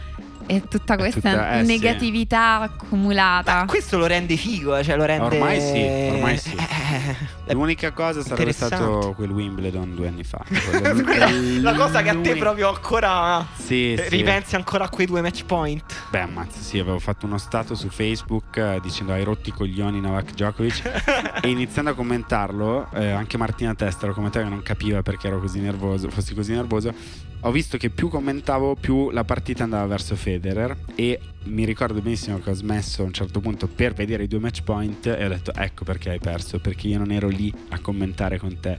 e tutta questa tutta- eh, sì. negatività accumulata. Ma questo lo rende figo, eh, cioè lo rende. Ormai sì, ormai sì. [LAUGHS] Eh, L'unica cosa sarebbe stato quel Wimbledon due anni fa. [LAUGHS] La cosa che a te proprio ancora. Sì, eh, sì. Ripensi ancora a quei due match point. Beh, ammazza, sì, avevo fatto uno stato su Facebook eh, dicendo hai rotti i coglioni Novak Djokovic [LAUGHS] e iniziando a commentarlo, eh, anche Martina Testa lo commentava che non capiva perché ero così nervoso, fossi così nervoso. Ho visto che più commentavo, più la partita andava verso Federer e mi ricordo benissimo che ho smesso a un certo punto per vedere i due match point e ho detto ecco perché hai perso, perché io non ero lì a commentare con te.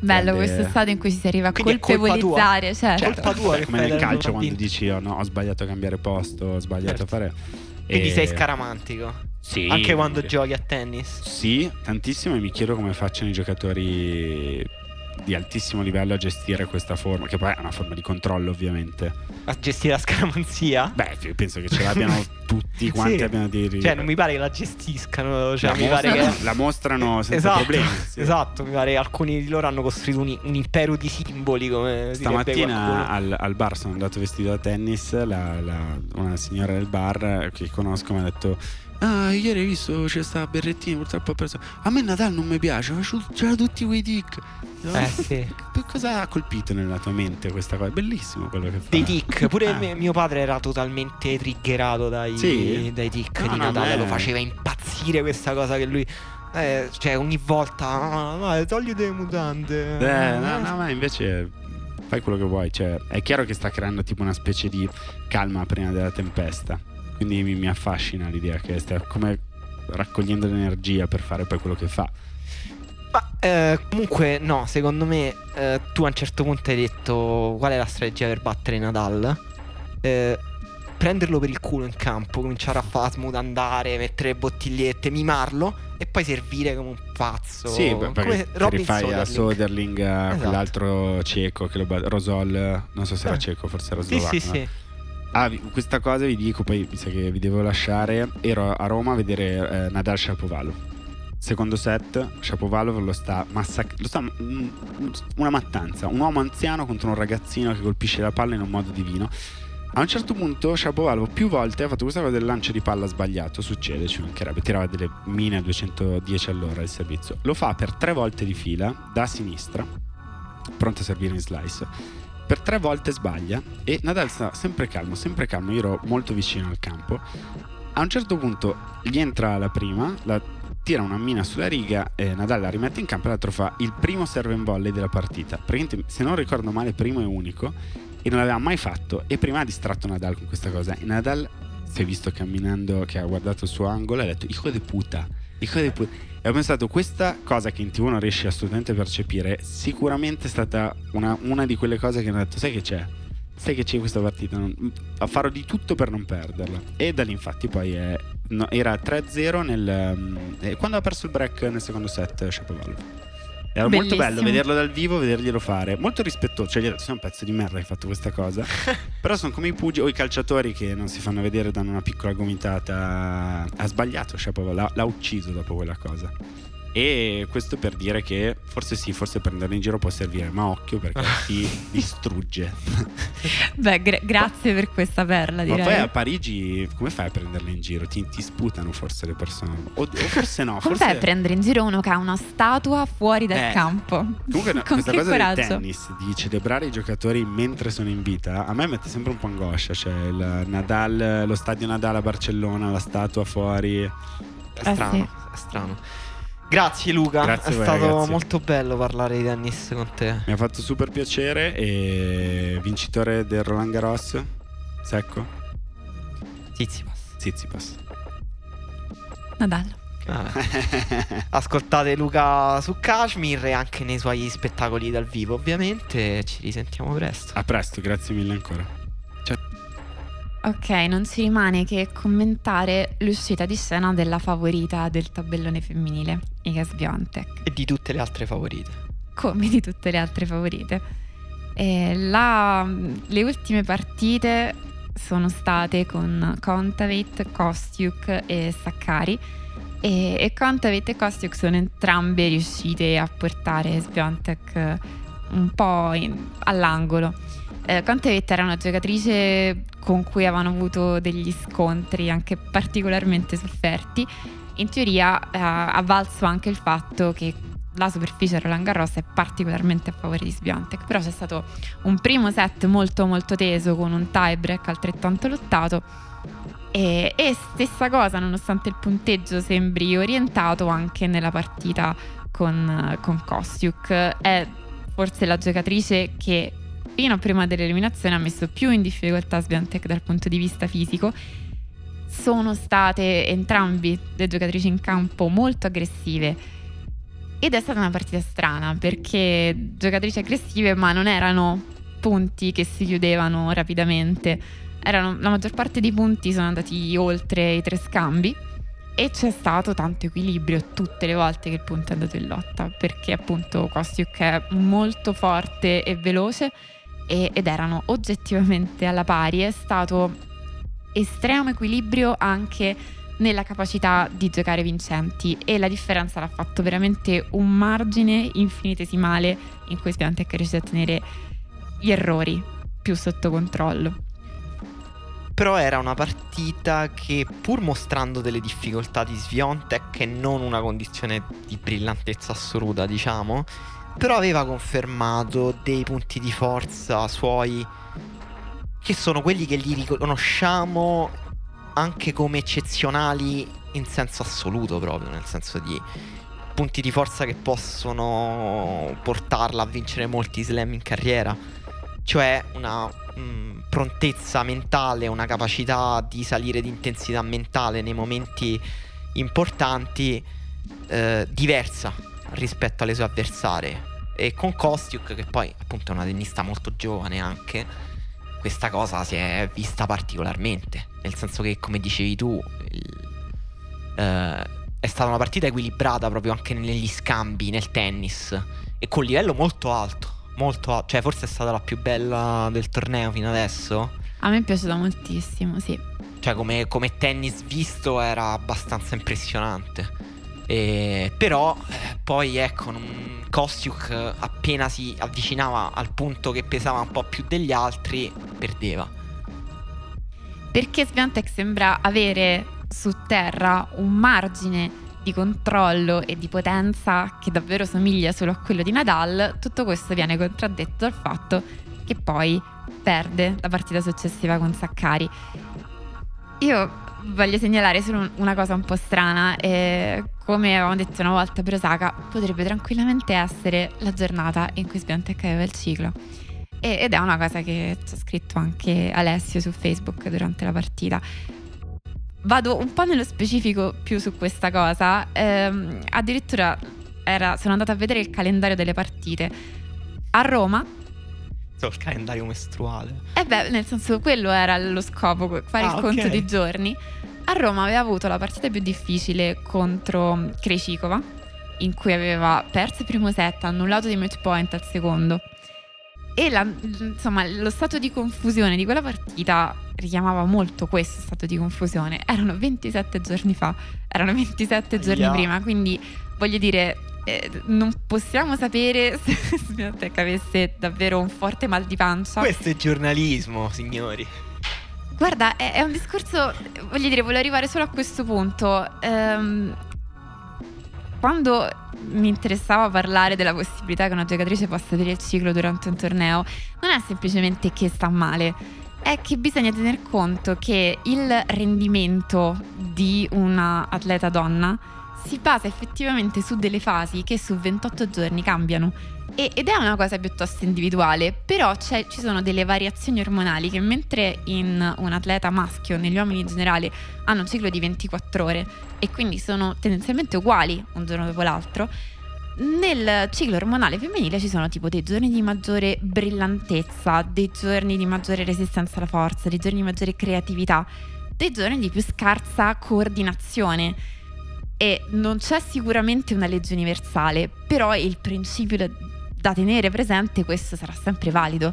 Bello Grande- questo stato in cui si arriva a Quindi è colpa tua. colpevolizzare, certo. Colpa tua Come nel calcio quando dici oh, no, ho sbagliato a cambiare posto, ho sbagliato Certo. a fare... Quindi E- sei scaramantico. Sì. Anche quando giochi a tennis. Sì, tantissimo e mi chiedo come facciano i giocatori di altissimo livello a gestire questa forma, che poi è una forma di controllo ovviamente. A gestire la scaramanzia. Beh, io penso che ce l'abbiano [LAUGHS] tutti quanti Sì. abbiano dei... Cioè, non mi pare che la gestiscano. Cioè, la, mi pare mostrano, che. la mostrano senza esatto, problemi. [LAUGHS] sì. esatto, mi pare che alcuni di loro hanno costruito un, un impero di simboli. Come Stamattina al, al bar sono andato vestito da tennis, la- la- una signora del bar che conosco mi ha detto Ah, ieri hai visto c'è sta Berrettini, purtroppo ha perso. A me Nadal non mi piace, c'ha tutti quei tic. Eh sì. Cosa ha colpito nella tua mente questa cosa? È bellissimo quello che fa. Dei tic, pure Ah. mio padre era totalmente triggerato dai, Sì? dai tic No, di no, Natale, lo faceva impazzire questa cosa che lui... eh, cioè ogni volta, ah, vai, togli le mutande. Eh, no, no, ma invece fai quello che vuoi. Cioè, è chiaro che sta creando tipo una specie di calma prima della tempesta. Quindi mi, mi affascina l'idea che stia come raccogliendo l'energia per fare poi quello che fa. Ma eh, comunque no, secondo me eh, tu a un certo punto hai detto qual è la strategia per battere Nadal? Eh, prenderlo per il culo in campo, cominciare a fare smutandare, mettere bottigliette, mimarlo e poi servire come un pazzo. Sì, beh, come perché Robin rifai a Soderling. Soderling, a Esatto. quell'altro cieco che lo bat- Rosol, non so se era Eh. cieco, forse era Sì, slovacco. sì, no? sì. Ah, questa cosa vi dico, poi mi sa che vi devo lasciare. Ero a Roma a vedere eh, Nadal Shapovalov. Secondo set, Shapovalov lo sta massacrando. Mm, una mattanza. Un uomo anziano contro un ragazzino che colpisce la palla in un modo divino. A un certo punto Shapovalov più volte ha fatto questa cosa del lancio di palla sbagliato. Succede, ci mancherebbe. Tirava delle mine a 210 all'ora il servizio. Lo fa per tre volte di fila da sinistra, pronto a servire in slice per tre volte sbaglia e Nadal sta sempre calmo, sempre calmo. Io ero molto vicino al campo. A un certo punto gli entra la prima, la tira una mina sulla riga, e Nadal la rimette in campo e l'altro fa il primo serve in volley della partita. Praticamente, se non ricordo male, primo e unico e non l'aveva mai fatto. E prima ha distratto Nadal con questa cosa. E Nadal si è visto camminando, che ha guardato il suo angolo e ha detto: Hijo de puta, hijo de puta. E ho pensato, questa cosa che in tv non riesci assolutamente a percepire, sicuramente è stata una, una di quelle cose che hanno detto, sai che c'è? Sai che c'è questa partita? Non- farò di tutto per non perderla. E da lì infatti poi è- no, era 3-0 nel, mm, eh, quando ha perso il break nel secondo set Shapovalov. Era molto bello Bellissimo. vederlo dal vivo, vederglielo fare. Molto rispettoso, cioè gli ho detto, sei un pezzo di merda che hai fatto questa cosa. [LAUGHS] Però sono come i pugili o i calciatori che non si fanno vedere, danno una piccola gomitata. Ha sbagliato, Shapovalov, l'ha, l'ha ucciso dopo quella cosa. E questo per dire che forse sì, forse prenderlo in giro può servire, ma occhio perché [LAUGHS] ti distrugge. Beh, gra- grazie per questa perla, Ma direi. poi a Parigi come fai a prenderle in giro? Ti, ti sputano forse le persone. O, o forse no, Come forse... fai a prendere in giro uno che ha una statua fuori dal Eh, campo? Comunque no, [LAUGHS] Con questa che cosa coraggio? del tennis, di celebrare i giocatori mentre sono in vita, a me mette sempre un po' angoscia. Cioè il Nadal, lo stadio Nadal a Barcellona, la statua fuori. È Eh, strano, sì. è strano. Grazie Luca, Grazie è voi, stato ragazzi. molto bello parlare di tennis con te. Mi ha fatto super piacere e vincitore del Roland Garros, secco, Tsitsipas. Zizipas. Nadal. Vabbè. Ascoltate Luca su Kashmir e anche nei suoi spettacoli dal vivo, ovviamente. Ci risentiamo presto. A presto, grazie mille ancora. Ok, non ci rimane che commentare l'uscita di scena della favorita del tabellone femminile, Iga Swiatek, E di tutte le altre favorite. come di tutte le altre favorite. La- le ultime partite sono state con Kontaveit, Kostiuk e Sakkari e, e Kontaveit e Kostiuk sono entrambe riuscite a portare Swiatek un po' in- all'angolo. Eh, Contevetta era una giocatrice con cui avevano avuto degli scontri anche particolarmente sofferti. In teoria eh, ha valso anche il fatto che la superficie Roland Garros è particolarmente a favore di Sviantek, però c'è stato un primo set molto molto teso con un tie break altrettanto lottato e, e stessa cosa nonostante il punteggio sembri orientato anche nella partita con, con Kostiuk. È forse la giocatrice che fino a prima dell'eliminazione ha messo più in difficoltà Sviantek dal punto di vista fisico. Sono state entrambi le giocatrici in campo molto aggressive ed è stata una partita strana perché giocatrici aggressive ma non erano punti che si chiudevano rapidamente. Erano, la maggior parte dei punti sono andati oltre i tre scambi e c'è stato tanto equilibrio tutte le volte che il punto è andato in lotta perché appunto Kostiuk è molto forte e veloce e, ed erano oggettivamente alla pari. È stato estremo equilibrio anche nella capacità di giocare vincenti e la differenza l'ha fatto veramente un margine infinitesimale in cui Sviantec è riuscito a tenere gli errori più sotto controllo. Però era una partita che pur mostrando delle difficoltà di Sviontek e non una condizione di brillantezza assoluta, diciamo, però aveva confermato dei punti di forza suoi che sono quelli che gli riconosciamo anche come eccezionali in senso assoluto proprio, nel senso di punti di forza che possono portarla a vincere molti slam in carriera, cioè una mh, mm, prontezza mentale, una capacità di salire di intensità mentale nei momenti importanti eh, diversa rispetto alle sue avversarie. E con Kostiuk, che poi appunto è una tennista molto giovane anche, questa cosa si è vista particolarmente. Nel senso che, come dicevi tu, il, eh, è stata una partita equilibrata proprio anche negli scambi, nel tennis. E con livello molto alto. Molto alto. Cioè, forse è stata la più bella del torneo fino adesso. A me è piaciuta moltissimo, sì. Cioè, come, come tennis visto era abbastanza impressionante. E, però eh, poi ecco, Kostiuk appena si avvicinava al punto che pesava un po' più degli altri, perdeva. Perché Sviantec sembra avere su terra un margine di controllo e di potenza che davvero somiglia solo a quello di Nadal, tutto questo viene contraddetto dal fatto che poi perde la partita successiva con Saccari. Io voglio segnalare solo una cosa un po' strana. Eh, come avevamo detto una volta per Osaka, potrebbe tranquillamente essere la giornata in cui Sbiantec aveva il ciclo. E, ed è una cosa che ci ha scritto anche Alessio su Facebook durante la partita. Vado un po' nello specifico più su questa cosa. Eh, addirittura era, sono andata a vedere il calendario delle partite. A Roma il calendario mestruale. Eh beh, nel senso quello era lo scopo, fare ah, il conto okay. di giorni. A Roma aveva avuto la partita più difficile contro Krejcikova, in cui aveva perso il primo set, annullato di match point al secondo. E la, insomma, lo stato di confusione di quella partita richiamava molto questo stato di confusione. Erano 27 giorni fa, erano 27 giorni yeah. prima, quindi voglio dire, eh, non possiamo sapere [LAUGHS] se Sviantec avesse davvero un forte mal di pancia. Questo è giornalismo, signori. Guarda, è, è un discorso, voglio dire, voglio arrivare solo a questo punto. Ehm, quando mi interessava parlare della possibilità che una giocatrice possa avere il ciclo durante un torneo, non è semplicemente che sta male, è che bisogna tener conto che il rendimento di una atleta donna si basa effettivamente su delle fasi che su 28 giorni cambiano. E, ed è una cosa piuttosto individuale, però ci sono delle variazioni ormonali che mentre in un atleta maschio, negli uomini in generale, hanno un ciclo di 24 ore e quindi sono tendenzialmente uguali un giorno dopo l'altro, nel ciclo ormonale femminile ci sono tipo dei giorni di maggiore brillantezza, dei giorni di maggiore resistenza alla forza, dei giorni di maggiore creatività, dei giorni di più scarsa coordinazione e non c'è sicuramente una legge universale, però il principio da, tenere presente questo sarà sempre valido.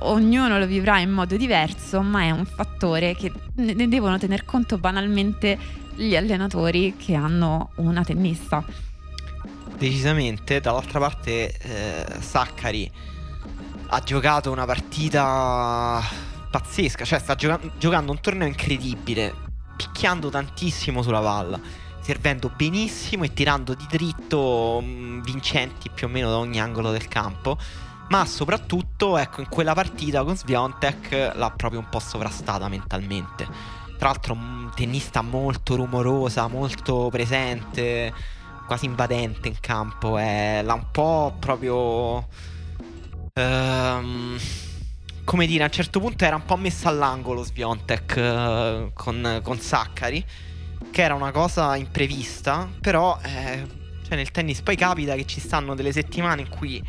Ognuno lo vivrà in modo diverso, ma è un fattore che ne devono tener conto banalmente gli allenatori che hanno una tennista. Decisamente, dall'altra parte eh, Saccari ha giocato una partita pazzesca, cioè sta gioca- giocando un torneo incredibile, picchiando tantissimo sulla palla, servendo benissimo e tirando di dritto mh, vincenti più o meno da ogni angolo del campo. Ma soprattutto, ecco, in quella partita con Sviontek l'ha proprio un po' sovrastata mentalmente. Tra l'altro, un tennista molto rumorosa, molto presente, quasi invadente in campo. Eh, l'ha un po' proprio. Ehm, come dire, a un certo punto era un po' messa all'angolo Sviontek eh, con, con Saccari, che era una cosa imprevista, però eh, cioè nel tennis poi capita che ci stanno delle settimane in cui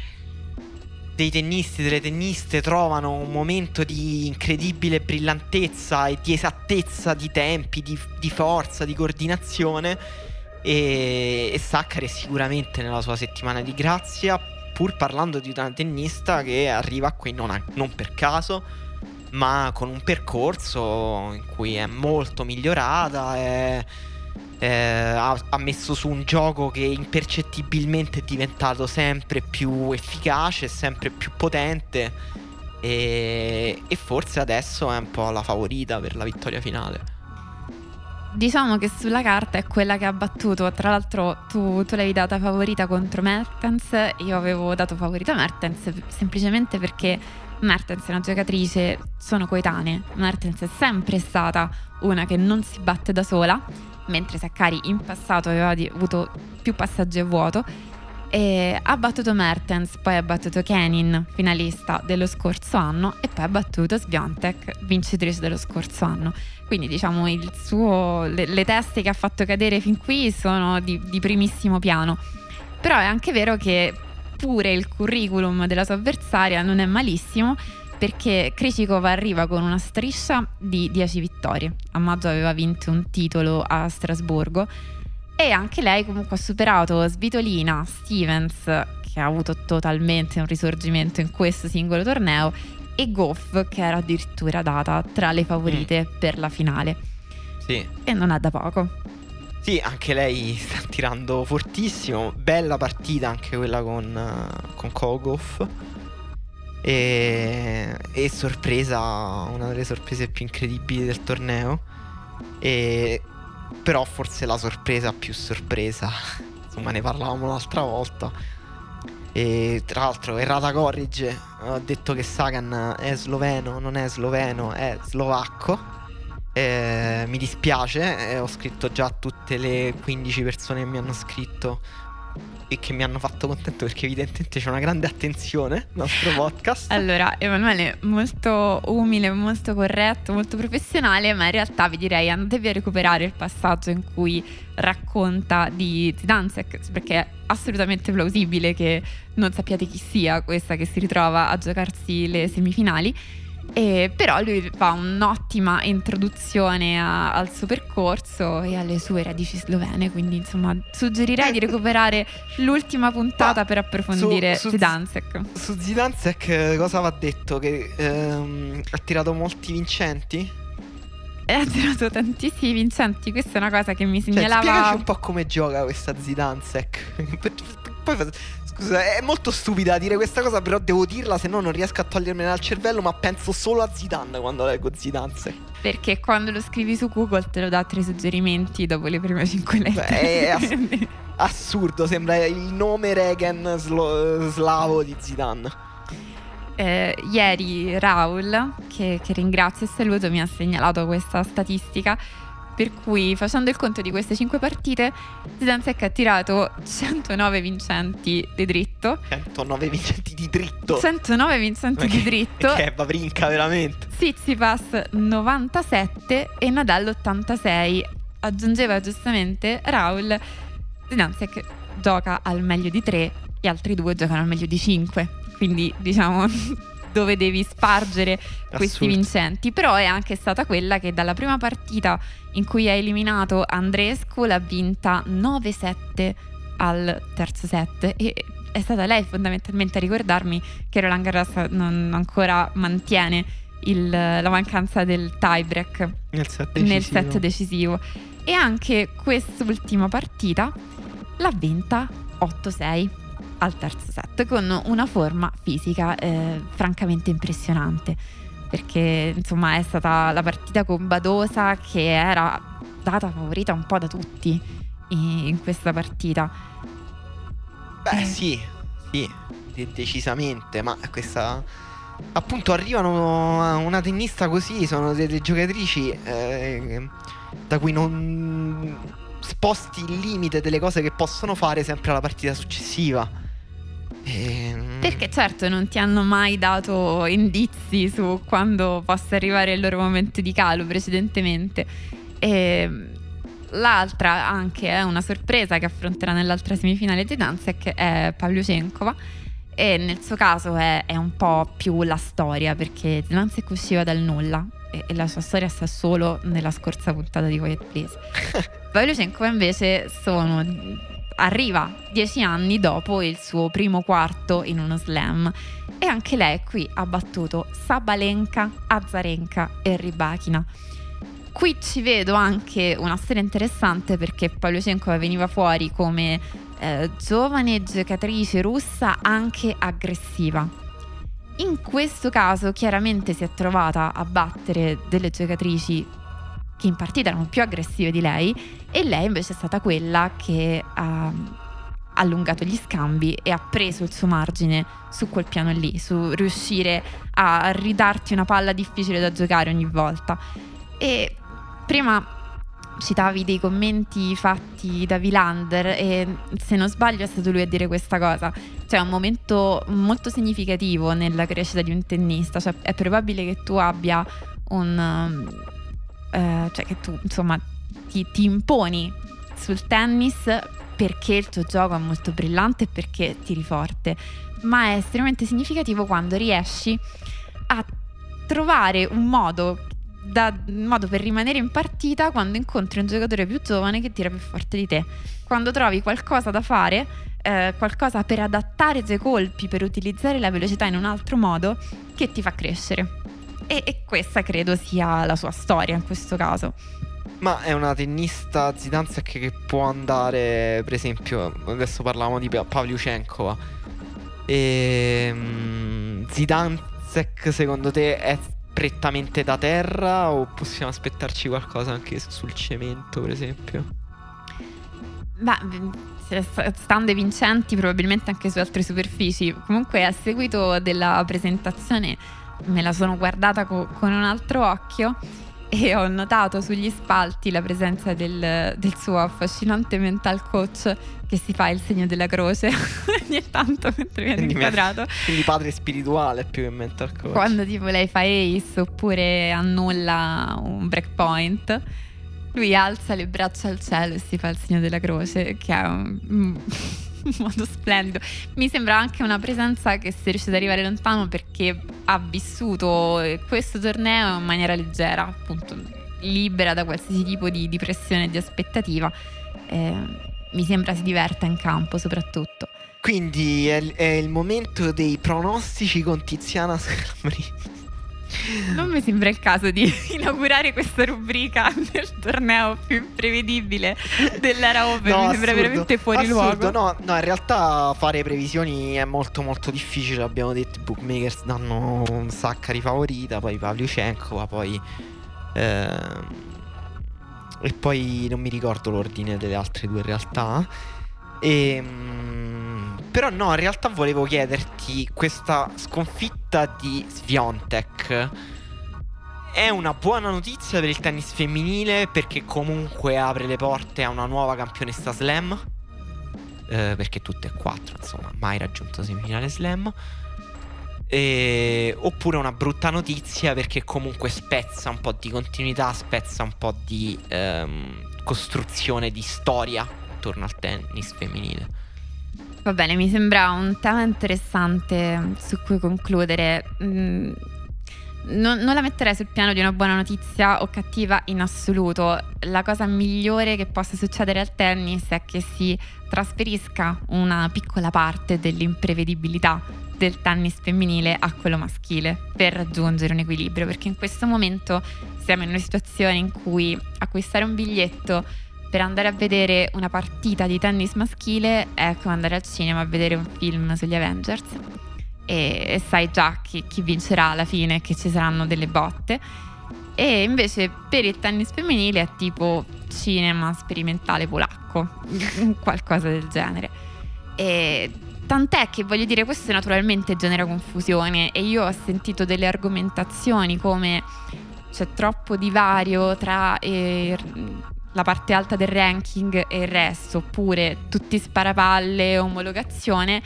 dei tennisti, delle tenniste trovano un momento di incredibile brillantezza e di esattezza di tempi, di, di forza, di coordinazione. E, e Saccari è sicuramente nella sua settimana di grazia, pur parlando di una tennista che arriva qui non, a, non per caso, ma con un percorso in cui è molto migliorata. È, eh, ha, ha, messo su un gioco che impercettibilmente è diventato sempre più efficace, sempre più potente e, e forse adesso è un po' la favorita per la vittoria finale. Diciamo che sulla carta è quella che ha battuto, tra l'altro tu, tu l'avevi data favorita contro Mertens, io avevo dato favorita Mertens semplicemente perché Mertens è una giocatrice, sono coetanee, Mertens è sempre stata una che non si batte da sola mentre Saccari in passato aveva avuto più passaggi a vuoto. E ha battuto Mertens, poi ha battuto Kenin, finalista dello scorso anno, e poi ha battuto Sviantek, vincitrice dello scorso anno. Quindi diciamo suo, le, le, teste che ha fatto cadere fin qui sono di, di primissimo piano. Però è anche vero che pure il curriculum della sua avversaria non è malissimo perché Krejcikov arriva con una striscia di 10 vittorie. A maggio aveva vinto un titolo a Strasburgo e anche lei comunque ha superato Svitolina, Stevens, che ha avuto totalmente un risorgimento in questo singolo torneo, e Goff, che era addirittura data tra le favorite mm. per la finale. Sì. E non è da poco. Sì, anche lei sta [LAUGHS] tirando fortissimo. Bella partita anche quella con, uh, con Kogoff. E, e sorpresa, una delle sorprese più incredibili del torneo. E, però forse la sorpresa più sorpresa, [LAUGHS] insomma ne parlavamo l'altra volta. E tra l'altro Errata Corrige ha detto che Sagan è sloveno, non è sloveno, è slovacco. Eh, mi dispiace, eh, ho scritto già a tutte le 15 persone che mi hanno scritto e che mi hanno fatto contento perché evidentemente c'è una grande attenzione al nostro podcast. [LAUGHS] Allora, Emanuele, molto umile, molto corretto, molto professionale, ma in realtà vi direi andatevi a recuperare il passaggio in cui racconta di Zidansek, perché è assolutamente plausibile che non sappiate chi sia questa che si ritrova a giocarsi le semifinali e però lui fa un'ottima introduzione a, al suo percorso e alle sue radici slovene, quindi insomma suggerirei di recuperare l'ultima puntata Ma per approfondire su, su Zidansek. Su Zidansek cosa va detto? Che ehm, ha tirato molti vincenti? E ha tirato tantissimi vincenti, questa è una cosa che mi cioè, segnalava... Cioè, spiegaci un po' come gioca questa. [LAUGHS] Poi Scusa, è molto stupida dire questa cosa, però devo dirla, se no non riesco a togliermela dal cervello, ma penso solo a Zidane quando leggo Zidane. Perché quando lo scrivi su Google te lo dà tre suggerimenti dopo le prime cinque lettere. Beh, è ass- [LAUGHS] assurdo, sembra il nome Reagan slo- slavo di Zidane. Eh, ieri Raul, che, che ringrazio e saluto, mi ha segnalato questa statistica per cui facendo il conto di queste 5 partite Zidansek ha tirato 109 vincenti di dritto. 109 vincenti di dritto. 109 vincenti di dritto. che è Vavrinka veramente. Tsitsipas 97 e Nadal 86 aggiungeva giustamente Raul Zidansek gioca al meglio di 3 e altri due giocano al meglio di 5 quindi diciamo dove devi spargere Assurdo. questi vincenti. Però è anche stata quella che dalla prima partita in cui ha eliminato Andrescu l'ha vinta 9-7 al terzo set e è stata lei fondamentalmente a ricordarmi che Roland Garros non ancora mantiene il, la mancanza del tiebreak nel set, nel set decisivo. E anche quest'ultima partita l'ha vinta 8-6 al terzo set con una forma fisica eh, francamente impressionante perché insomma è stata la partita con Badosa che era data favorita un po' da tutti in questa partita. Beh, eh. sì, sì, decisamente, ma questa appunto arrivano a una tennista così, sono delle giocatrici eh, da cui non sposti il limite delle cose che possono fare sempre alla partita successiva. E... Perché certo non ti hanno mai dato indizi su quando possa arrivare il loro momento di calo precedentemente. E l'altra anche è una sorpresa che affronterà nell'altra semifinale di Danzek è Pavlyuchenkova e nel suo caso è, è, un po' più la storia perché Danzek usciva dal nulla e, e, la sua storia sta solo nella scorsa puntata di Quiet Please. [LAUGHS] Pavlyuchenkova invece sono arriva dieci anni dopo il suo primo quarto in uno slam e anche lei qui ha battuto Sabalenka, Azarenka e Ribachina. Qui ci vedo anche una storia interessante perché Pavlyuchenkova veniva fuori come eh, giovane giocatrice russa anche aggressiva. In questo caso chiaramente si è trovata a battere delle giocatrici che in partita erano più aggressive di lei e lei invece è stata quella che ha allungato gli scambi e ha preso il suo margine su quel piano lì, su riuscire a ridarti una palla difficile da giocare ogni volta. E prima citavi dei commenti fatti da Vilander e se non sbaglio è stato lui a dire questa cosa. Cioè è un momento molto significativo nella crescita di un tennista, cioè è probabile che tu abbia un eh, cioè che tu insomma ti, ti imponi sul tennis perché il tuo gioco è molto brillante e perché tiri forte, ma è estremamente significativo quando riesci a trovare un modo, da, un modo per rimanere in partita quando incontri un giocatore più giovane che tira più forte di te. Quando trovi qualcosa da fare, eh, qualcosa per adattare i tuoi colpi, per utilizzare la velocità in un altro modo che ti fa crescere. E, e questa credo sia la sua storia in questo caso. Ma è una tennista Zidanzek che può andare, per esempio, adesso parlavamo di Pavlyuchenkova. E um, Zidanzek secondo te è prettamente da terra o possiamo aspettarci qualcosa anche sul cemento, per esempio? Beh, stando vincenti, probabilmente anche su altre superfici. Comunque, a seguito della presentazione me la sono guardata co- con un altro occhio [LAUGHS] e ho notato sugli spalti la presenza del, del, suo affascinante mental coach che si fa il segno della croce [LAUGHS] ogni tanto mentre viene quindi inquadrato. Quindi padre spirituale più che mental coach. Quando tipo lei fa ace oppure annulla un breakpoint, lui alza le braccia al cielo e si fa il segno della croce, che è un in modo splendido. Mi sembra anche una presenza che si riesce ad arrivare lontano perché ha vissuto questo torneo in maniera leggera, appunto libera da qualsiasi tipo di, di pressione e di aspettativa. Eh, mi sembra si diverta in campo soprattutto. Quindi è, è il momento dei pronostici con Tiziana Scalabrini. Non mi sembra il caso di [LAUGHS] inaugurare questa rubrica nel torneo più imprevedibile dell'era Open. No, mi sembra veramente fuori assurdo. luogo. No, no, in realtà fare previsioni è molto molto difficile. Abbiamo detto i bookmakers danno un Saccari favorita, poi Pavlyuchenkova, poi... Ehm, e poi non mi ricordo l'ordine delle altre due realtà. E, ehm, però no, in realtà volevo chiederti questa sconfitta di Sviontek è una buona notizia per il tennis femminile perché comunque apre le porte a una nuova campionessa slam. Eh, perché tutte e quattro, insomma, mai raggiunto semifinale slam. E, oppure una brutta notizia perché comunque spezza un po' di continuità, spezza un po' di ehm, costruzione di storia attorno al tennis femminile. Va bene, mi sembra un tema interessante su cui concludere. Mm, non, non, la metterei sul piano di una buona notizia o cattiva in assoluto. La cosa migliore che possa succedere al tennis è che si trasferisca una piccola parte dell'imprevedibilità del tennis femminile a quello maschile per raggiungere un equilibrio, perché in questo momento siamo in una situazione in cui acquistare un biglietto per andare a vedere una partita di tennis maschile è come andare al cinema a vedere un film sugli Avengers e, e sai già chi, chi vincerà alla fine, che ci saranno delle botte. E invece per il tennis femminile è tipo cinema sperimentale polacco, [LAUGHS] qualcosa del genere. E tant'è che voglio dire, questo naturalmente genera confusione e io ho sentito delle argomentazioni come c'è troppo divario tra eh, la parte alta del ranking e il resto, oppure tutti sparapalle, omologazione,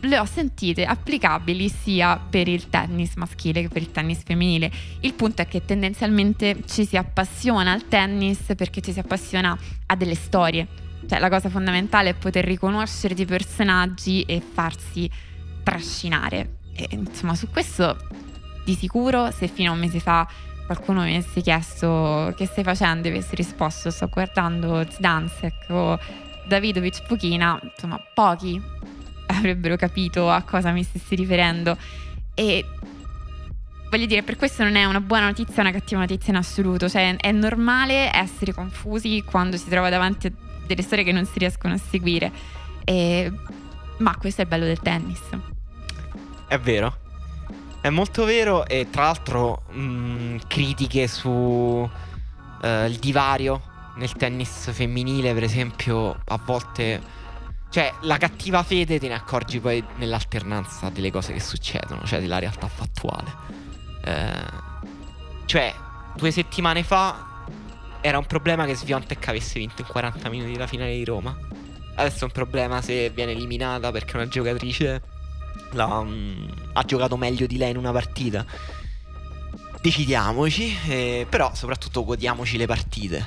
le ho sentite applicabili sia per il tennis maschile che per il tennis femminile. Il punto è che tendenzialmente ci si appassiona al tennis perché ci si appassiona a delle storie. Cioè la cosa fondamentale è poter riconoscere i personaggi e farsi trascinare. E, insomma, su questo di sicuro se fino a un mese fa qualcuno mi avesse chiesto che stai facendo? E avessi risposto sto guardando Zdansek o Davidovic Pochina, insomma pochi avrebbero capito a cosa mi stessi riferendo. E voglio dire per questo non è una buona notizia o una cattiva notizia in assoluto, cioè è normale essere confusi quando si trova davanti a delle storie che non si riescono a seguire, e... ma questo è il bello del tennis. È vero, è molto vero e tra l'altro mh, mm, critiche sul uh, divario nel tennis femminile, per esempio, a volte... Cioè, la cattiva fede te ne accorgi poi nell'alternanza delle cose che succedono, cioè della realtà fattuale. Eh, cioè, due settimane fa era un problema che Sviontek avesse vinto in 40 minuti la finale di Roma. Adesso è un problema se viene eliminata perché una giocatrice la, um, ha giocato meglio di lei in una partita. Decidiamoci, eh, però soprattutto godiamoci le partite.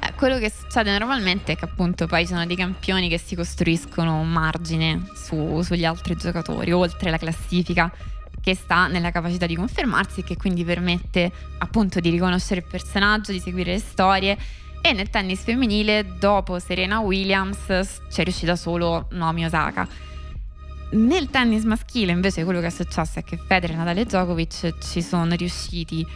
Eh, quello che succede normalmente è che appunto poi ci sono dei campioni che si costruiscono un margine su, sugli altri giocatori, oltre la classifica che sta nella capacità di confermarsi e che quindi permette appunto di riconoscere il personaggio, di seguire le storie. E nel tennis femminile, dopo Serena Williams, c'è riuscita solo Naomi Osaka nel tennis maschile invece quello che è successo è che Federer, Nadal e Djokovic ci sono riusciti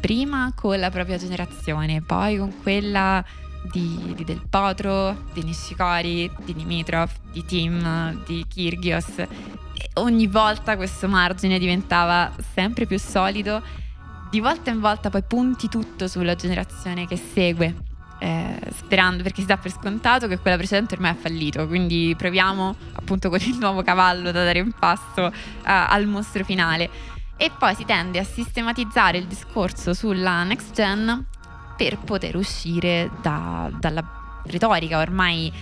prima con la propria generazione, poi con quella di, di Del Potro, di Nishikori, di Dimitrov, di Tim, di Kyrgios. E ogni volta questo margine diventava sempre più solido. Di volta in volta poi punti tutto sulla generazione che segue eh, sperando perché si dà per scontato che quella precedente ormai ha fallito, quindi proviamo appunto con il nuovo cavallo da dare in passo uh, al mostro finale. E poi si tende a sistematizzare il discorso sulla next gen per poter uscire da, dalla retorica ormai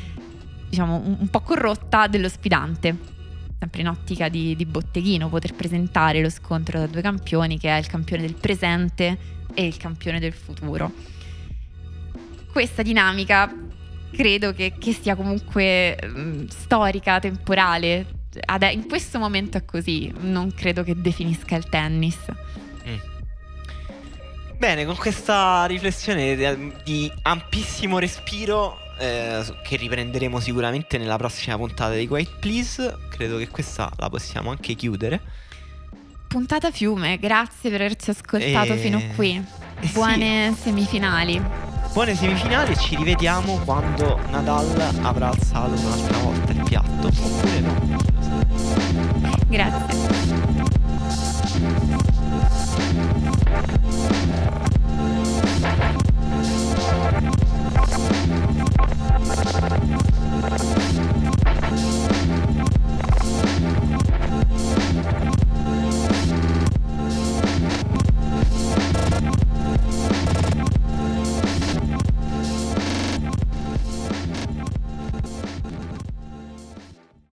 diciamo un, un, po' corrotta dello sfidante. Sempre in ottica di, di botteghino, poter presentare lo scontro tra due campioni, che è il campione del presente e il campione del futuro questa dinamica credo che, che sia comunque mh, mm, storica, temporale. Ad, in questo momento è così, non credo che definisca il tennis. Mm. Bene, con questa riflessione di, di ampissimo respiro eh, che riprenderemo sicuramente nella prossima puntata di Quiet Please, credo che questa la possiamo anche chiudere. Puntata fiume, grazie per averci ascoltato e... fino a qui. Eh Buone sì. semifinali buone semifinali ci rivediamo quando Nadal avrà alzato un'altra volta il piatto oppure no. Grazie.